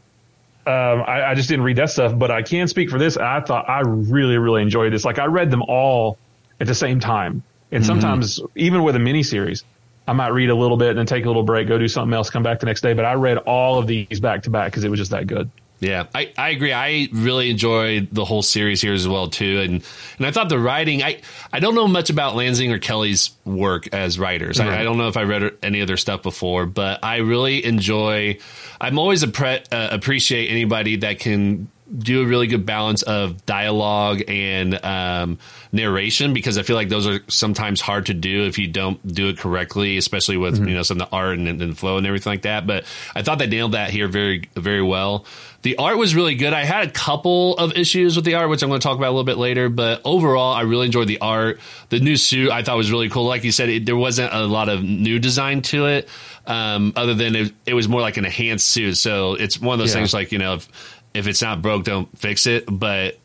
Um, I, I, just didn't read that stuff, but I can speak for this. I thought I really, really enjoyed this. Like I read them all at the same time, and mm-hmm. sometimes even with a miniseries, I might read a little bit and then take a little break, go do something else, come back the next day. But I read all of these back to back because it was just that good. Yeah, I, I agree. I really enjoyed the whole series here as well too, and and I thought the writing. I I don't know much about Lanzing or Kelly's work as writers. Right. I, I, don't know if I read any of their stuff before, but I really enjoy. I'm always appre- uh, appreciate anybody that can do a really good balance of dialogue and um, narration because I feel like those are sometimes hard to do if you don't do it correctly, especially with mm-hmm. you know some of the art and, and flow and everything like that. But I thought they nailed that here very very well. The art was really good. I had a couple of issues with the art, which I'm going to talk about a little bit later. But overall, I really enjoyed the art. The new suit I thought was really cool. Like you said, it, there wasn't a lot of new design to it, um, other than it, it, was more like an enhanced suit. So it's one of those yeah. things like you know if if it's not broke, don't fix it. But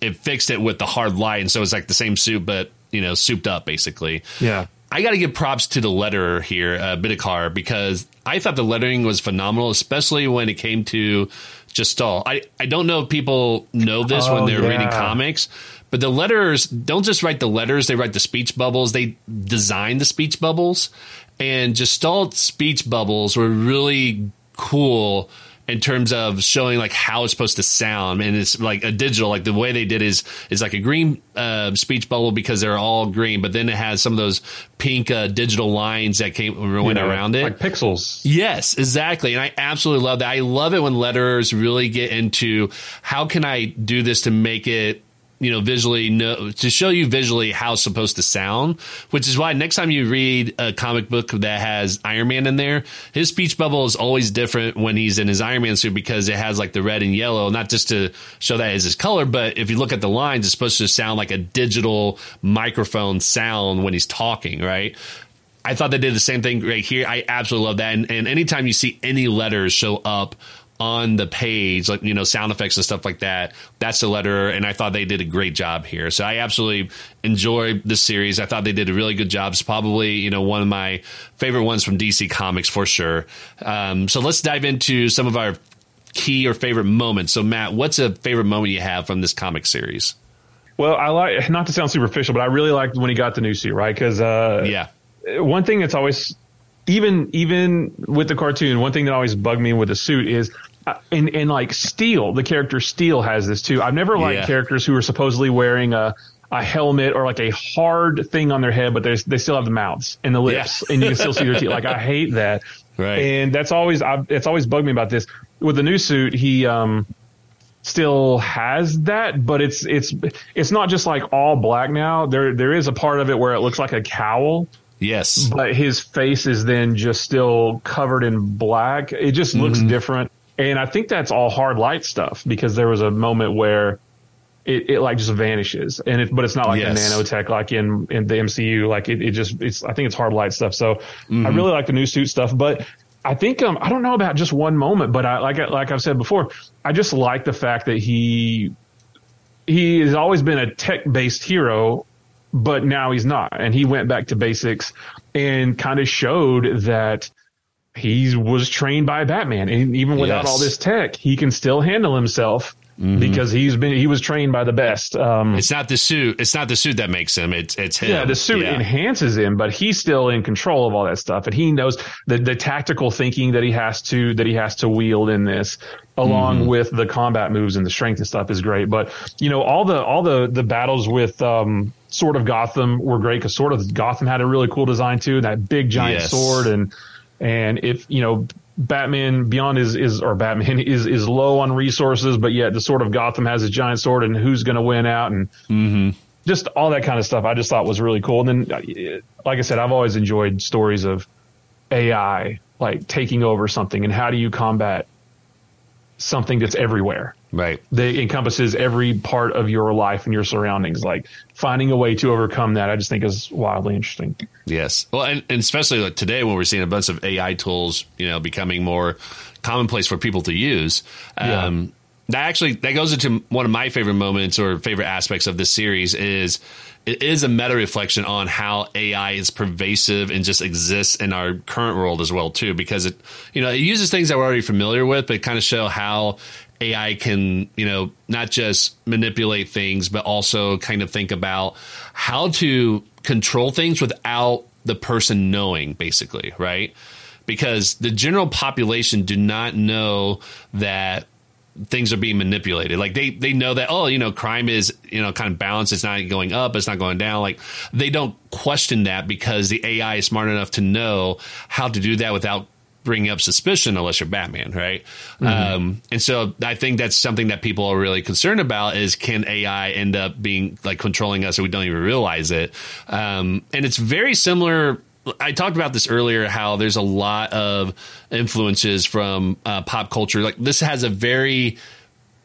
it fixed it with the hard light, and so it's like the same suit, but you know, souped up basically. Yeah. I got to give props to the letterer here, uh, Bidikar, because I thought the lettering was phenomenal, especially when it came to Gestalt. I, I don't know if people know this oh, when they're yeah. reading comics, but the letters don't just write the letters, they write the speech bubbles. They design the speech bubbles. And Gestalt speech bubbles were really cool in terms of showing like how it's supposed to sound. And it's like a digital like the way they did is is like a green uh, speech bubble because they're all green but then it has some of those pink uh, digital lines that came went yeah, around it. like pixels. Yes exactly. And i absolutely love that. I love it when letters really get into how can i do this to make it you know visually know to show you visually how it's supposed to sound which is why next time you read a comic book that has iron man in there his speech bubble is always different when he's in his iron man suit because it has like the red and yellow not just to show that as his color but if you look at the lines it's supposed to sound like a digital microphone sound when he's talking right I thought they did the same thing right here. I absolutely love that. And, and anytime you see any letters show up on the page, like you know, sound effects and stuff like that. That's the letter, and I thought they did a great job here. So I absolutely enjoyed this series. I thought they did a really good job. It's probably you know one of my favorite ones from DC Comics for sure. Um, so let's dive into some of our key or favorite moments. So Matt, what's a favorite moment you have from this comic series? Well, I like not to sound superficial, but I really liked when he got the new suit, right? Because uh, yeah, one thing that's always even even with the cartoon, one thing that always bugged me with the suit is uh, and and like Steel, the character Steel has this too. I've never liked yeah. characters who are supposedly wearing a a helmet or like a hard thing on their head, but they they still have the mouths and the lips, yeah. and you can still see their teeth. Like I hate that. Right. And that's always I've, it's always bugged me about this. With the new suit, he um still has that, but it's it's it's not just like all black now. There there is a part of it where it looks like a cowl. Yes. But his face is then just still covered in black. It just looks mm-hmm. different. And I think that's all hard light stuff because there was a moment where it, it like just vanishes and it, but it's not like yes. a nanotech like in, in the MCU. Like it, it just, it's, I think it's hard light stuff. So mm-hmm. I really like the new suit stuff, but I think, um, I don't know about just one moment, but I, like, like I've said before, I just like the fact that he, he has always been a tech based hero, but now he's not. And he went back to basics and kind of showed that, he was trained by Batman, and even without yes. all this tech, he can still handle himself. Mm-hmm. Because he's been he was trained by the best. Um, it's not the suit. It's not the suit that makes him. It's it's him. Yeah, the suit yeah. enhances him, but he's still in control of all that stuff, and he knows the the tactical thinking that he has to that he has to wield in this, along mm-hmm. with the combat moves and the strength and stuff is great. But you know all the all the the battles with um, Sword of Gotham were great because Sword of Gotham had a really cool design too. That big giant yes. sword and and if, you know, Batman Beyond is, is, or Batman is, is low on resources, but yet the Sword of Gotham has a giant sword and who's going to win out and mm-hmm. just all that kind of stuff I just thought was really cool. And then, uh, like I said, I've always enjoyed stories of AI like taking over something and how do you combat something that's everywhere. Right. That encompasses every part of your life and your surroundings. Like finding a way to overcome that, I just think is wildly interesting. Yes. Well, and, and especially like today when we're seeing a bunch of AI tools, you know, becoming more commonplace for people to use. Yeah. Um, that actually that goes into one of my favorite moments or favorite aspects of this series is it is a meta reflection on how AI is pervasive and just exists in our current world as well too because it you know it uses things that we're already familiar with but kind of show how AI can, you know, not just manipulate things, but also kind of think about how to control things without the person knowing, basically, right? Because the general population do not know that things are being manipulated. Like they they know that oh, you know, crime is, you know, kind of balanced, it's not going up, it's not going down. Like they don't question that because the AI is smart enough to know how to do that without bringing up suspicion unless you're Batman, right? Mm-hmm. Um, and so I think that's something that people are really concerned about is can AI end up being like controlling us and we don't even realize it? Um, and it's very similar. I talked about this earlier, how there's a lot of influences from uh, pop culture. Like this has a very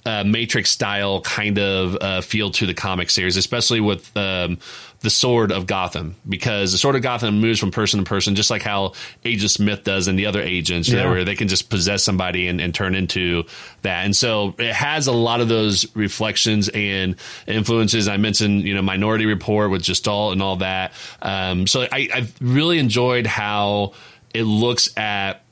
uh, Matrix style kind of uh, feel to the comic series, especially with um, the Sword of Gotham because the Sword of Gotham moves from person to person, just like how Agent Smith does and the other agents, yeah. where they can just possess somebody and, and, turn into that. And so it has a lot of those reflections and influences. I mentioned, you know, Minority Report with Gestalt and all that. Um, so I, I've really enjoyed how it looks at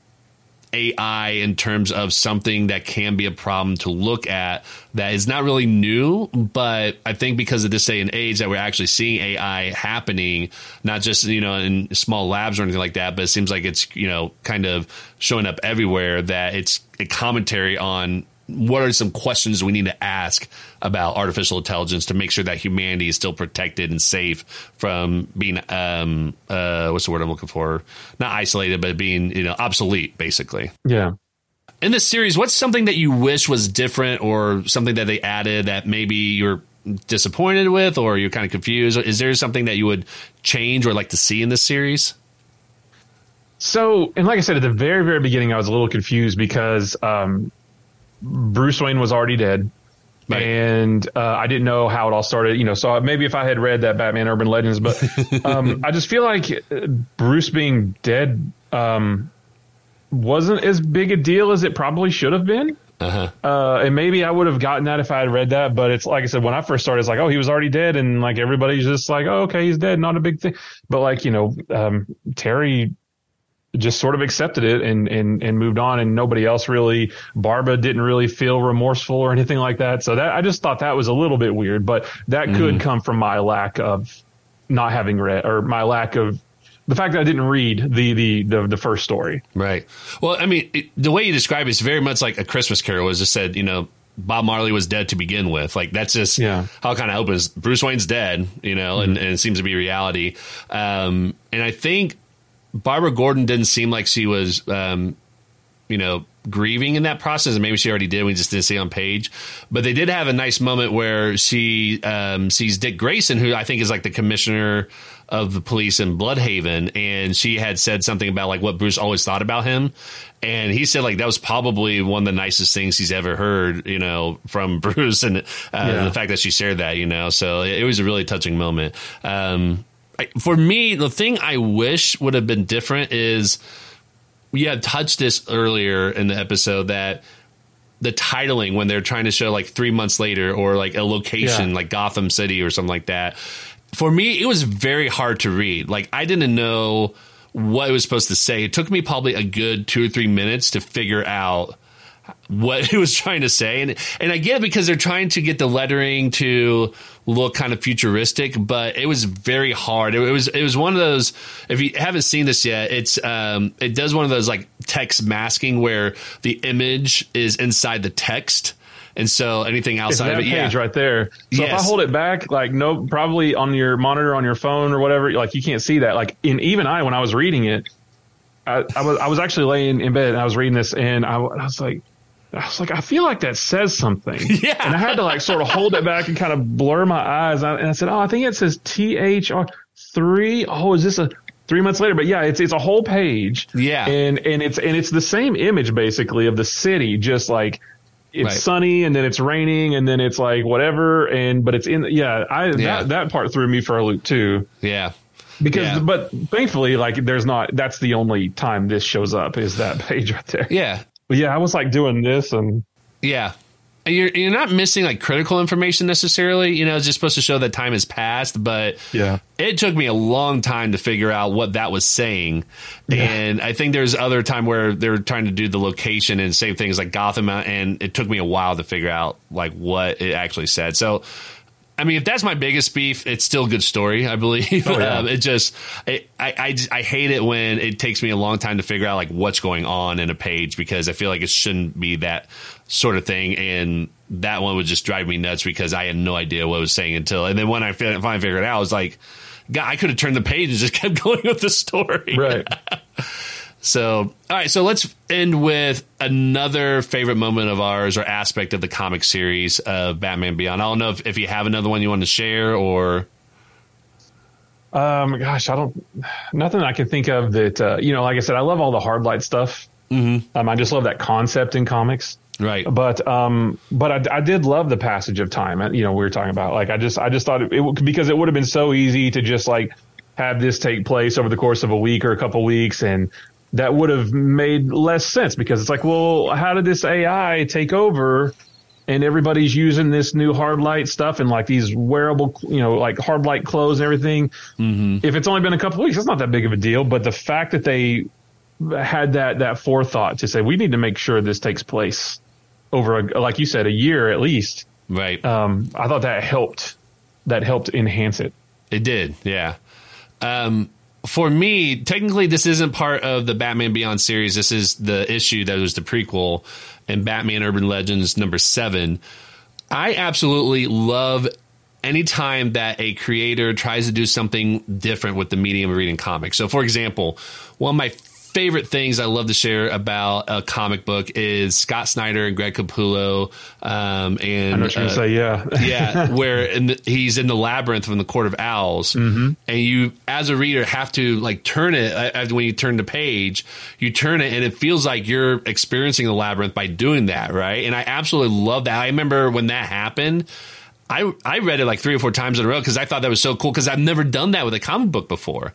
AI in terms of something that can be a problem to look at that is not really new, but I think because of this day and age that we're actually seeing AI happening, not just, you know, in small labs or anything like that, but it seems like it's, you know, kind of showing up everywhere that it's a commentary on what are some questions we need to ask about artificial intelligence to make sure that humanity is still protected and safe from being um uh what's the word I'm looking for? Not isolated, but being, you know, obsolete, basically. Yeah. In this series, what's something that you wish was different or something that they added that maybe you're disappointed with or you're kind of confused? Is there something that you would change or like to see in this series? So, and like I said at the very, very beginning, I was a little confused because um, Bruce Wayne was already dead. Right. And uh, I didn't know how it all started, you know. So maybe if I had read that Batman Urban Legends, but um, I just feel like Bruce being dead um, wasn't as big a deal as it probably should have been. Uh-huh. Uh, and maybe I would have gotten that if I had read that. But it's like I said, when I first started, it's like, oh, he was already dead, and like everybody's just like, oh, okay, he's dead, not a big thing. But like you know, um, Terry just sort of accepted it and, and, and moved on and nobody else really, Barbara didn't really feel remorseful or anything like that. So that, I just thought that was a little bit weird, but that mm. could come from my lack of not having read or my lack of the fact that I didn't read the, the, the, the first story. Right. Well, I mean, it, the way you describe it is very much like a Christmas carol was just said, you know, Bob Marley was dead to begin with. Like that's just yeah. how kind of opens. Bruce Wayne's dead, you know, mm-hmm. and, and, it seems to be reality. Um, and I think Barbara Gordon didn't seem like she was, um, you know, grieving in that process, and maybe she already did. We just didn't see on page, but they did have a nice moment where she um, sees Dick Grayson, who I think is like the commissioner of the police in Blüdhaven, and she had said something about like what Bruce always thought about him, and he said like that was probably one of the nicest things he's ever heard, you know, from Bruce, and uh, yeah. the fact that she shared that, you know, so it was a really touching moment. Um, for me, the thing I wish would have been different is we had touched this earlier in the episode that the titling when they're trying to show like three months later or like a location yeah. like Gotham City or something like that. For me, it was very hard to read. Like I didn't know what it was supposed to say. It took me probably a good two or three minutes to figure out what it was trying to say. And and I get it because they're trying to get the lettering to look kind of futuristic, but it was very hard. It, it was it was one of those. If you haven't seen this yet, it's um it does one of those like text masking where the image is inside the text. And so anything outside of it, page yeah. right there. So yes. if I hold it back, like no, probably on your monitor on your phone or whatever, like you can't see that. Like in even I, when I was reading it, I, I was I was actually laying in bed and I was reading this and I, I was like, I was like, I feel like that says something. Yeah. And I had to like sort of hold it back and kind of blur my eyes. And I said, Oh, I think it says THR three. Oh, is this a three months later? But yeah, it's, it's a whole page. Yeah. And, and it's, and it's the same image basically of the city, just like it's right. sunny and then it's raining and then it's like whatever. And, but it's in, yeah, I, yeah. that, that part threw me for a loop too. Yeah because yeah. but thankfully like there's not that's the only time this shows up is that page right there yeah but yeah, I was like doing this and yeah. you're you're not missing like critical information necessarily. You know, it's just supposed to show that time has passed, but yeah, it took me a long time to figure out what that was saying. Yeah. And I think there's other time where they're trying to do the location and same things like Gotham, and it took me a while to figure out like what it actually said. So I mean, if that's my biggest beef, it's still a good story, I believe. Oh, yeah. um, it just, it, I, I, I, hate it when it takes me a long time to figure out like what's going on in a page because I feel like it shouldn't be that sort of thing. And that one would just drive me nuts because I had no idea what it was saying until, and then when I finally figured it out, I was like, God, I could have turned the page and just kept going with the story. Right. So, all right. So let's end with another favorite moment of ours or aspect of the comic series of Batman Beyond. I don't know if, if you have another one you want to share or. Um, gosh, I don't, nothing I can think of that, uh, you know, like I said, I love all the hard light stuff. Mm-hmm. Um, I just love that concept in comics. Right. But, um, but I, I did love the passage of time. You know, we were talking about like, I just, I just thought it, it because it would have been so easy to just like have this take place over the course of a week or a couple weeks and, that would have made less sense because it's like, well, how did this AI take over and everybody's using this new hard light stuff and like these wearable, you know, like hard light clothes and everything. Mm-hmm. If it's only been a couple weeks, it's not that big of a deal. But the fact that they had that that forethought to say we need to make sure this takes place over, a, like you said, a year at least. Right. Um, I thought that helped. That helped enhance it. It did. Yeah. Um, for me, technically, this isn't part of the Batman Beyond series. This is the issue that was the prequel and Batman Urban Legends number seven. I absolutely love anytime that a creator tries to do something different with the medium of reading comics. So, for example, one of my favorite things I love to share about a comic book is Scott Snyder and Greg Capullo. Um, and I know what you're uh, say, yeah, yeah, where in the, he's in the labyrinth from the Court of Owls, mm-hmm. and you, as a reader, have to like turn it uh, when you turn the page. You turn it, and it feels like you're experiencing the labyrinth by doing that, right? And I absolutely love that. I remember when that happened. I I read it like three or four times in a row because I thought that was so cool because I've never done that with a comic book before.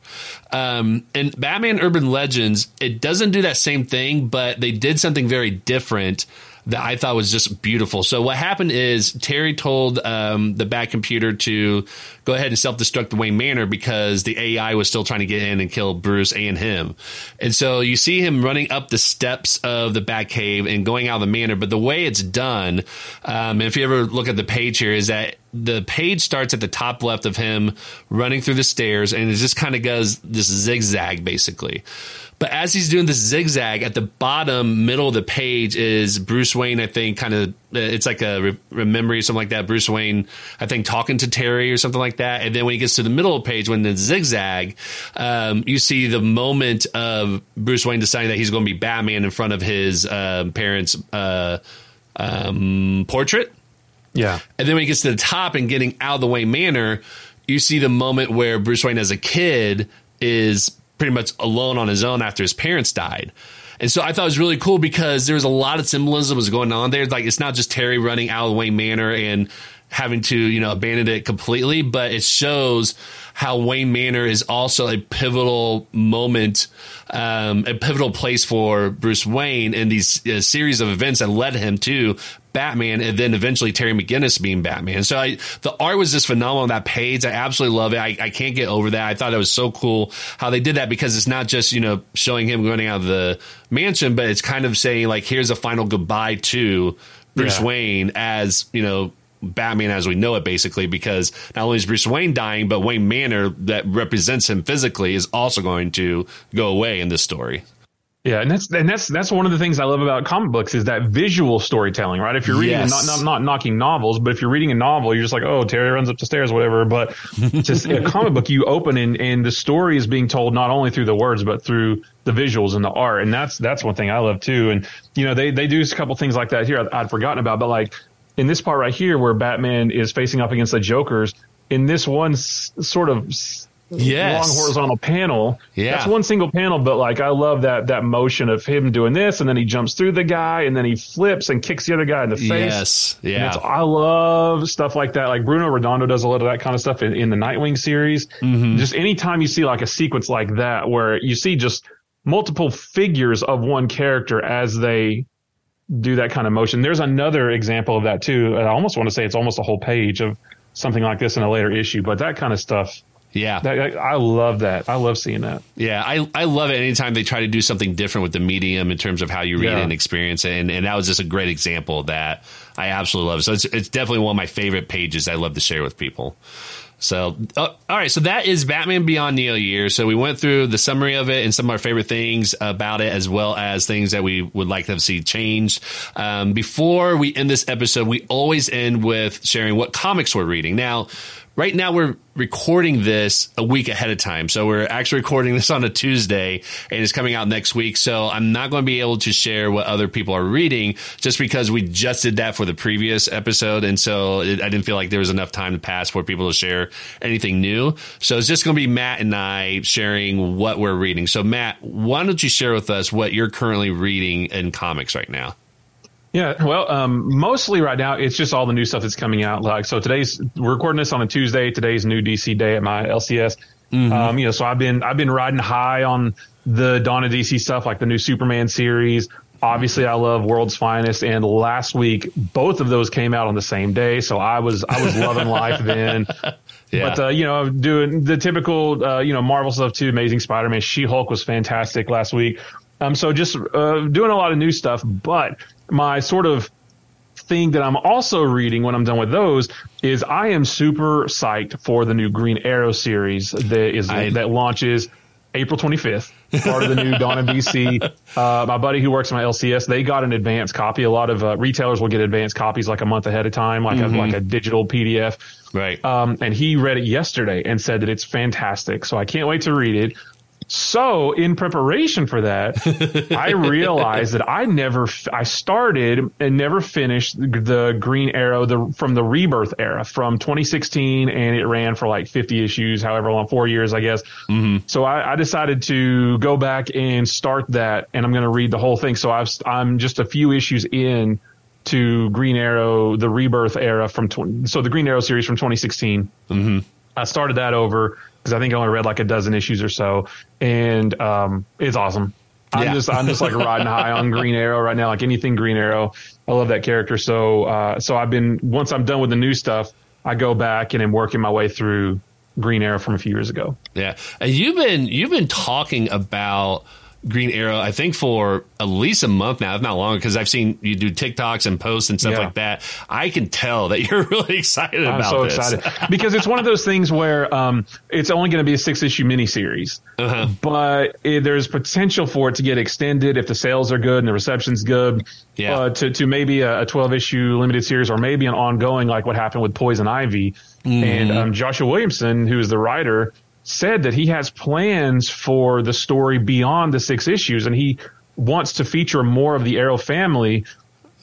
Um, and Batman Urban Legends, it doesn't do that same thing, but they did something very different that I thought was just beautiful. So what happened is Terry told um, the Bat computer to go ahead and self destruct the Wayne Manor because the AI was still trying to get in and kill Bruce and him. And so you see him running up the steps of the Bat Cave and going out of the Manor. But the way it's done, um, if you ever look at the page here, is that the page starts at the top left of him running through the stairs and it just kind of goes this zigzag basically. But as he's doing this zigzag at the bottom middle of the page is Bruce Wayne, I think, kind of, it's like a, re- memory something like that. Bruce Wayne, I think, talking to Terry or something like that. And then when he gets to the middle of the page, when the zigzag, um, you see the moment of Bruce Wayne deciding that he's going to be Batman in front of his uh, parents' uh, um, portrait. Yeah. And then when he gets to the top and getting out of the Wayne Manor, you see the moment where Bruce Wayne as a kid is pretty much alone on his own after his parents died. And so I thought it was really cool because there was a lot of symbolism was going on there. Like it's not just Terry running out of the Wayne Manor and having to, you know, abandon it completely, but it shows how Wayne Manor is also a pivotal moment, um, a pivotal place for Bruce Wayne in these uh, series of events that led him to Batman, and then eventually Terry McGinnis being Batman. So I, the art was just phenomenal on that page. I absolutely love it. I, I can't get over that. I thought it was so cool how they did that because it's not just you know showing him running out of the mansion, but it's kind of saying like here's a final goodbye to Bruce yeah. Wayne as you know Batman as we know it, basically, because not only is Bruce Wayne dying, but Wayne Manor that represents him physically is also going to go away in this story. Yeah, and that's and that's that's one of the things I love about comic books is that visual storytelling, right? If you're reading yes. not, not not knocking novels, but if you're reading a novel, you're just like, oh, Terry runs up the stairs, whatever. But just in a comic book, you open and and the story is being told not only through the words but through the visuals and the art, and that's that's one thing I love too. And you know, they they do a couple things like that here I'd, I'd forgotten about, but like in this part right here where Batman is facing up against the Jokers, in this one s- sort of yes. long horizontal panel. Yeah. That's one single panel, but like I love that that motion of him doing this and then he jumps through the guy and then he flips and kicks the other guy in the face. Yes. Yeah. I love stuff like that. Like Bruno Redondo does a lot of that kind of stuff in, in the Nightwing series. Mm-hmm. Just anytime you see like a sequence like that where you see just multiple figures of one character as they do that kind of motion. There's another example of that too. I almost want to say it's almost a whole page of something like this in a later issue, but that kind of stuff. Yeah. That, I love that. I love seeing that. Yeah. I, I love it anytime they try to do something different with the medium in terms of how you read yeah. and experience it. And, and that was just a great example of that. I absolutely love it. So it's, it's definitely one of my favorite pages I love to share with people. So, uh, all right. So that is Batman Beyond Neo Year. So we went through the summary of it and some of our favorite things about it, as well as things that we would like to see changed. Um, before we end this episode, we always end with sharing what comics we're reading. Now, right now we're recording this a week ahead of time. So we're actually recording this on a Tuesday and it's coming out next week. So I'm not going to be able to share what other people are reading just because we just did that for the previous episode. And so it, I didn't feel like there was enough time to pass for people to share anything new. So it's just going to be Matt and I sharing what we're reading. So Matt, why don't you share with us what you're currently reading in comics right now? Yeah, well, um, mostly right now it's just all the new stuff that's coming out. Like, so today's we're recording this on a Tuesday. Today's new DC day at my LCS. Mm-hmm. Um, you know, so I've been I've been riding high on the Dawn of DC stuff, like the new Superman series. Obviously, I love World's Finest, and last week both of those came out on the same day, so I was I was loving life then. Yeah. But uh, you know, doing the typical uh, you know Marvel stuff too. Amazing Spider-Man, She-Hulk was fantastic last week. Um, so just uh, doing a lot of new stuff, but my sort of thing that I'm also reading when I'm done with those is I am super psyched for the new Green Arrow series that is I, that launches April 25th. Part of the new Dawn of DC. Uh, my buddy who works in my LCS, they got an advance copy. A lot of uh, retailers will get advance copies like a month ahead of time, like mm-hmm. a like a digital PDF. Right. Um, and he read it yesterday and said that it's fantastic. So I can't wait to read it. So in preparation for that, I realized that I never, I started and never finished the Green Arrow the, from the Rebirth era from 2016 and it ran for like 50 issues, however long, four years, I guess. Mm-hmm. So I, I, decided to go back and start that and I'm going to read the whole thing. So I've, I'm just a few issues in to Green Arrow, the Rebirth era from, 20, so the Green Arrow series from 2016. Mm-hmm. I started that over because I think I only read like a dozen issues or so, and um, it's awesome. I'm yeah. just I'm just like riding high on Green Arrow right now, like anything Green Arrow. I love that character. So uh, so I've been once I'm done with the new stuff, I go back and I'm working my way through Green Arrow from a few years ago. Yeah, and you've been you've been talking about Green Arrow, I think for at least a month now, if not longer, because I've seen you do TikToks and posts and stuff yeah. like that. I can tell that you're really excited I'm about so this. excited because it's one of those things where um, it's only going to be a six issue miniseries, uh-huh. but it, there's potential for it to get extended if the sales are good and the reception's good. Yeah. Uh, to to maybe a, a 12 issue limited series or maybe an ongoing like what happened with Poison Ivy. Mm-hmm. And um, Joshua Williamson, who is the writer, said that he has plans for the story beyond the six issues and he wants to feature more of the Arrow family,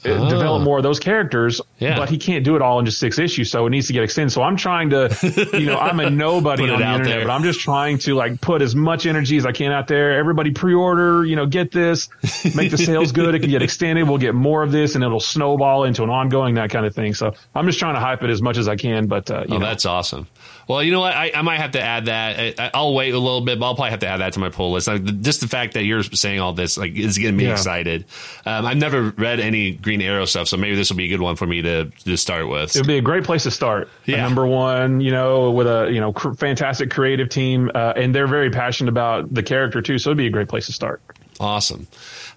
oh. develop ah. more of those characters, yeah. but he can't do it all in just six issues, so it needs to get extended. So I'm trying to, you know, I'm a nobody on the internet, there. but I'm just trying to like put as much energy as I can out there. Everybody pre-order, you know, get this, make the sales good. It can get extended. We'll get more of this, and it'll snowball into an ongoing that kind of thing. So I'm just trying to hype it as much as I can. But uh, you oh, know. that's awesome. Well, you know what? I, I, might have to add that. I, will wait a little bit, but I'll probably have to add that to my pull list. Like, just the fact that you're saying all this, like, is getting me yeah. excited. Um, I've never read any Green Arrow stuff, so maybe this will be a good one for me to to start with. It would be a great place to start. Yeah. number one, you know, with a you know cr- fantastic creative team, uh, and they're very passionate about the character too. So it'd be a great place to start. Awesome.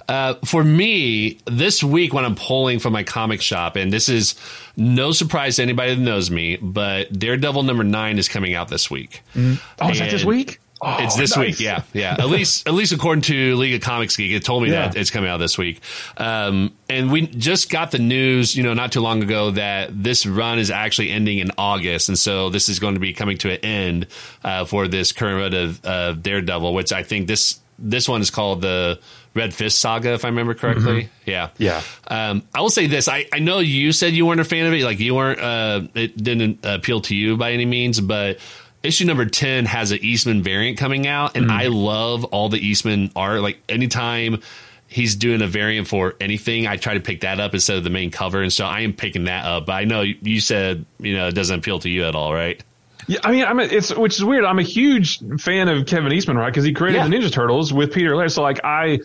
Uh, for me, this week when I'm pulling from my comic shop, and this is no surprise to anybody that knows me, but Daredevil number nine is coming out this week. Mm. Oh, is that this week? Oh, it's this nice. week, yeah, yeah. At least, at least according to League of Comic Geeks, it told me yeah. that it's coming out this week. Um, and we just got the news, you know, not too long ago that this run is actually ending in August, and so this is going to be coming to an end uh, for this current run of uh, Daredevil, which I think this this one is called the Red Fist Saga, if I remember correctly. Mm-hmm. Yeah, yeah. Um, I will say this: I, I know you said you weren't a fan of it, like you weren't. Uh, it didn't appeal to you by any means, but issue number 10 has an Eastman variant coming out, and mm. I love all the Eastman art. Like anytime he's doing a variant for anything, I try to pick that up instead of the main cover, and so I am picking that up. But I know you said you know it doesn't appeal to you at all, right? Yeah, I mean, I'm a, it's which is weird. I'm a huge fan of Kevin Eastman, right? Because he created yeah. the Ninja Turtles with Peter Laird. So like, I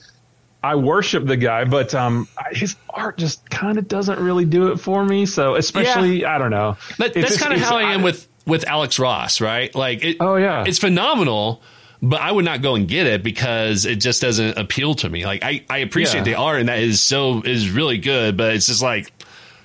I worship the guy, but um, his art just kind of doesn't really do it for me. So especially, yeah. I don't know. That's kind of how I am with with Alex Ross, right? Like, it, oh yeah, it's phenomenal. But I would not go and get it because it just doesn't appeal to me. Like I, I appreciate yeah. the art and that is so is really good, but it's just like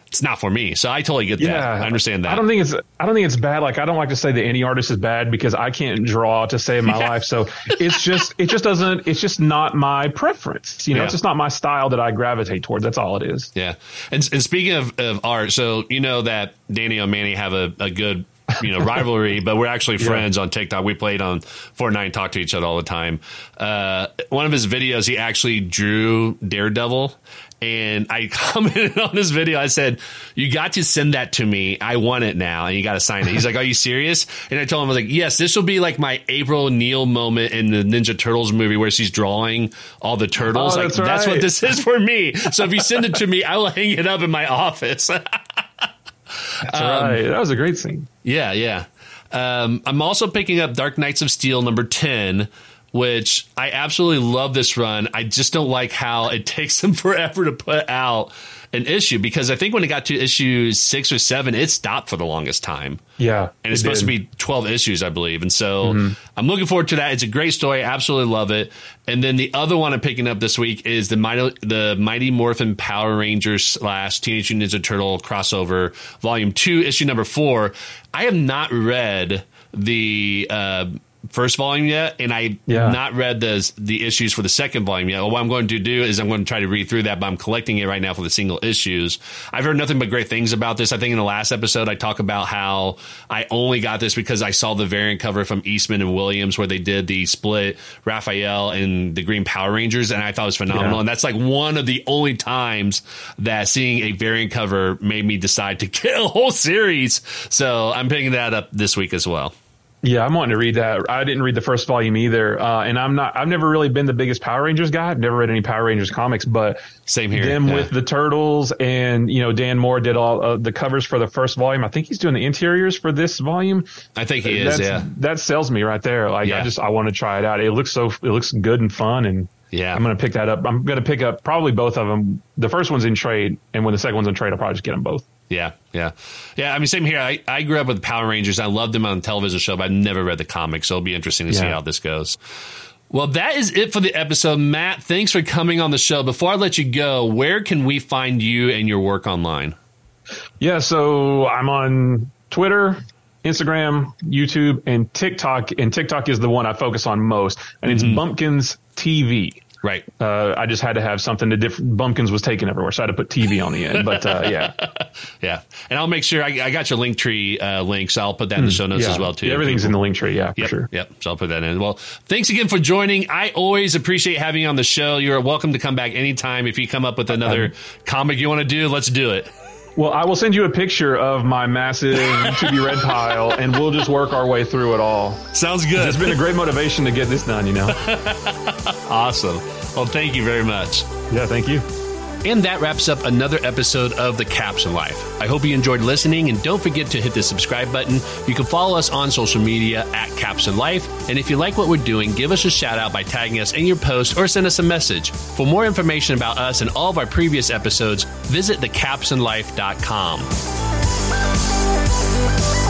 it's not for me. So I totally get that. I understand that. I don't think it's I don't think it's bad. Like I don't like to say that any artist is bad because I can't draw to save my yeah. life. So it's just it just doesn't it's just not my preference. You know, yeah. it's just not my style that I gravitate towards. That's all it is. Yeah. And, and speaking of, of art, so you know that Danny and Manny have a, a good you know rivalry, but we're actually friends yeah. on TikTok. We played on Fortnite and talk to each other all the time. Uh, one of his videos, he actually drew Daredevil, and I commented on this video. I said, "You got to send that to me. I want it now, and you got to sign it." He's like, "Are you serious?" And I told him, "I was like, yes, this will be like my April O'Neil moment in the Ninja Turtles movie where she's drawing all the turtles. Oh, like that's, right. that's what this is for me. So if you send it to me, I will hang it up in my office." That's um, right. That was a great scene. Yeah, yeah. Um, I'm also picking up Dark Knights of Steel number 10, which I absolutely love this run. I just don't like how it takes them forever to put out an issue because I think when it got to issue six or seven, it stopped for the longest time. Yeah. And it's it supposed did. to be 12 issues, I believe. And so mm-hmm. I'm looking forward to that. It's a great story. I absolutely love it. And then the other one I'm picking up this week is the Mighty, the Mighty Morphin Power Rangers slash Teenage Mutant Ninja Turtle crossover, volume two, issue number four. I have not read the uh, first volume yet, and I yeah. not read the the issues for the second volume yet. Well, what I'm going to do is I'm going to try to read through that, but I'm collecting it right now for the single issues. I've heard nothing but great things about this. I think in the last episode I talk about how I only got this because I saw the variant cover from Eastman and Williams where they did the split Raphael and the Green Power Rangers, and I thought it was phenomenal. Yeah. And that's like one of the only times that seeing a variant cover made me decide to get a whole series. So I'm picking that up this week as well. Yeah, I'm wanting to read that. I didn't read the first volume either, uh, and I'm not. I've never really been the biggest Power Rangers guy. I've never read any Power Rangers comics, but same here. Them yeah. with the turtles, and you know, Dan Mora did all uh, the covers for the first volume. I think he's doing the interiors for this volume. I think he is. That's, yeah, that sells me right there. Like yeah. I just I want to try it out. It looks so. It looks good and fun, and yeah, I'm to pick that up. I'm going to pick up probably both of them. The first one's in trade, and when the second one's in trade, I'll probably just get them both. Yeah, yeah, yeah. I mean, same here. I, I grew up with Power Rangers. I loved them on the television show, but I never read the comics. So it'll be interesting to yeah. see how this goes. Well, that is it for the episode. Matt, thanks for coming on the show. Before I let you go, where can we find you and your work online? Yeah, so I'm on Twitter, Instagram, YouTube, and TikTok. And TikTok is the one I focus on most. And it's mm-hmm. Bumpkins TV. Right. Uh, I just had to have something to different. Bumpkins was taken everywhere, so I had to put TV on the end. But uh, yeah, yeah. And I'll make sure I, I got your Linktree uh, link, so I'll put that in the show notes yeah. as well too. Yeah, everything's in the Linktree. Yeah, yep, sure. Yep. So I'll put that in. Well, thanks again for joining. I always appreciate having you on the show. You're welcome to come back anytime. If you come up with another comic you want to do, let's do it. Well, I will send you a picture of my massive to be read pile, and we'll just work our way through it all. Sounds good. It's been a great motivation to get this done. You know. awesome. Well, thank you very much. Yeah, thank you. And that wraps up another episode of The Captioned Life. I hope you enjoyed listening and don't forget to hit the subscribe button. You can follow us on social media at Captioned Life. And if you like what we're doing, give us a shout out by tagging us in your post or send us a message. For more information about us and all of our previous episodes, visit thecaptionlife.com.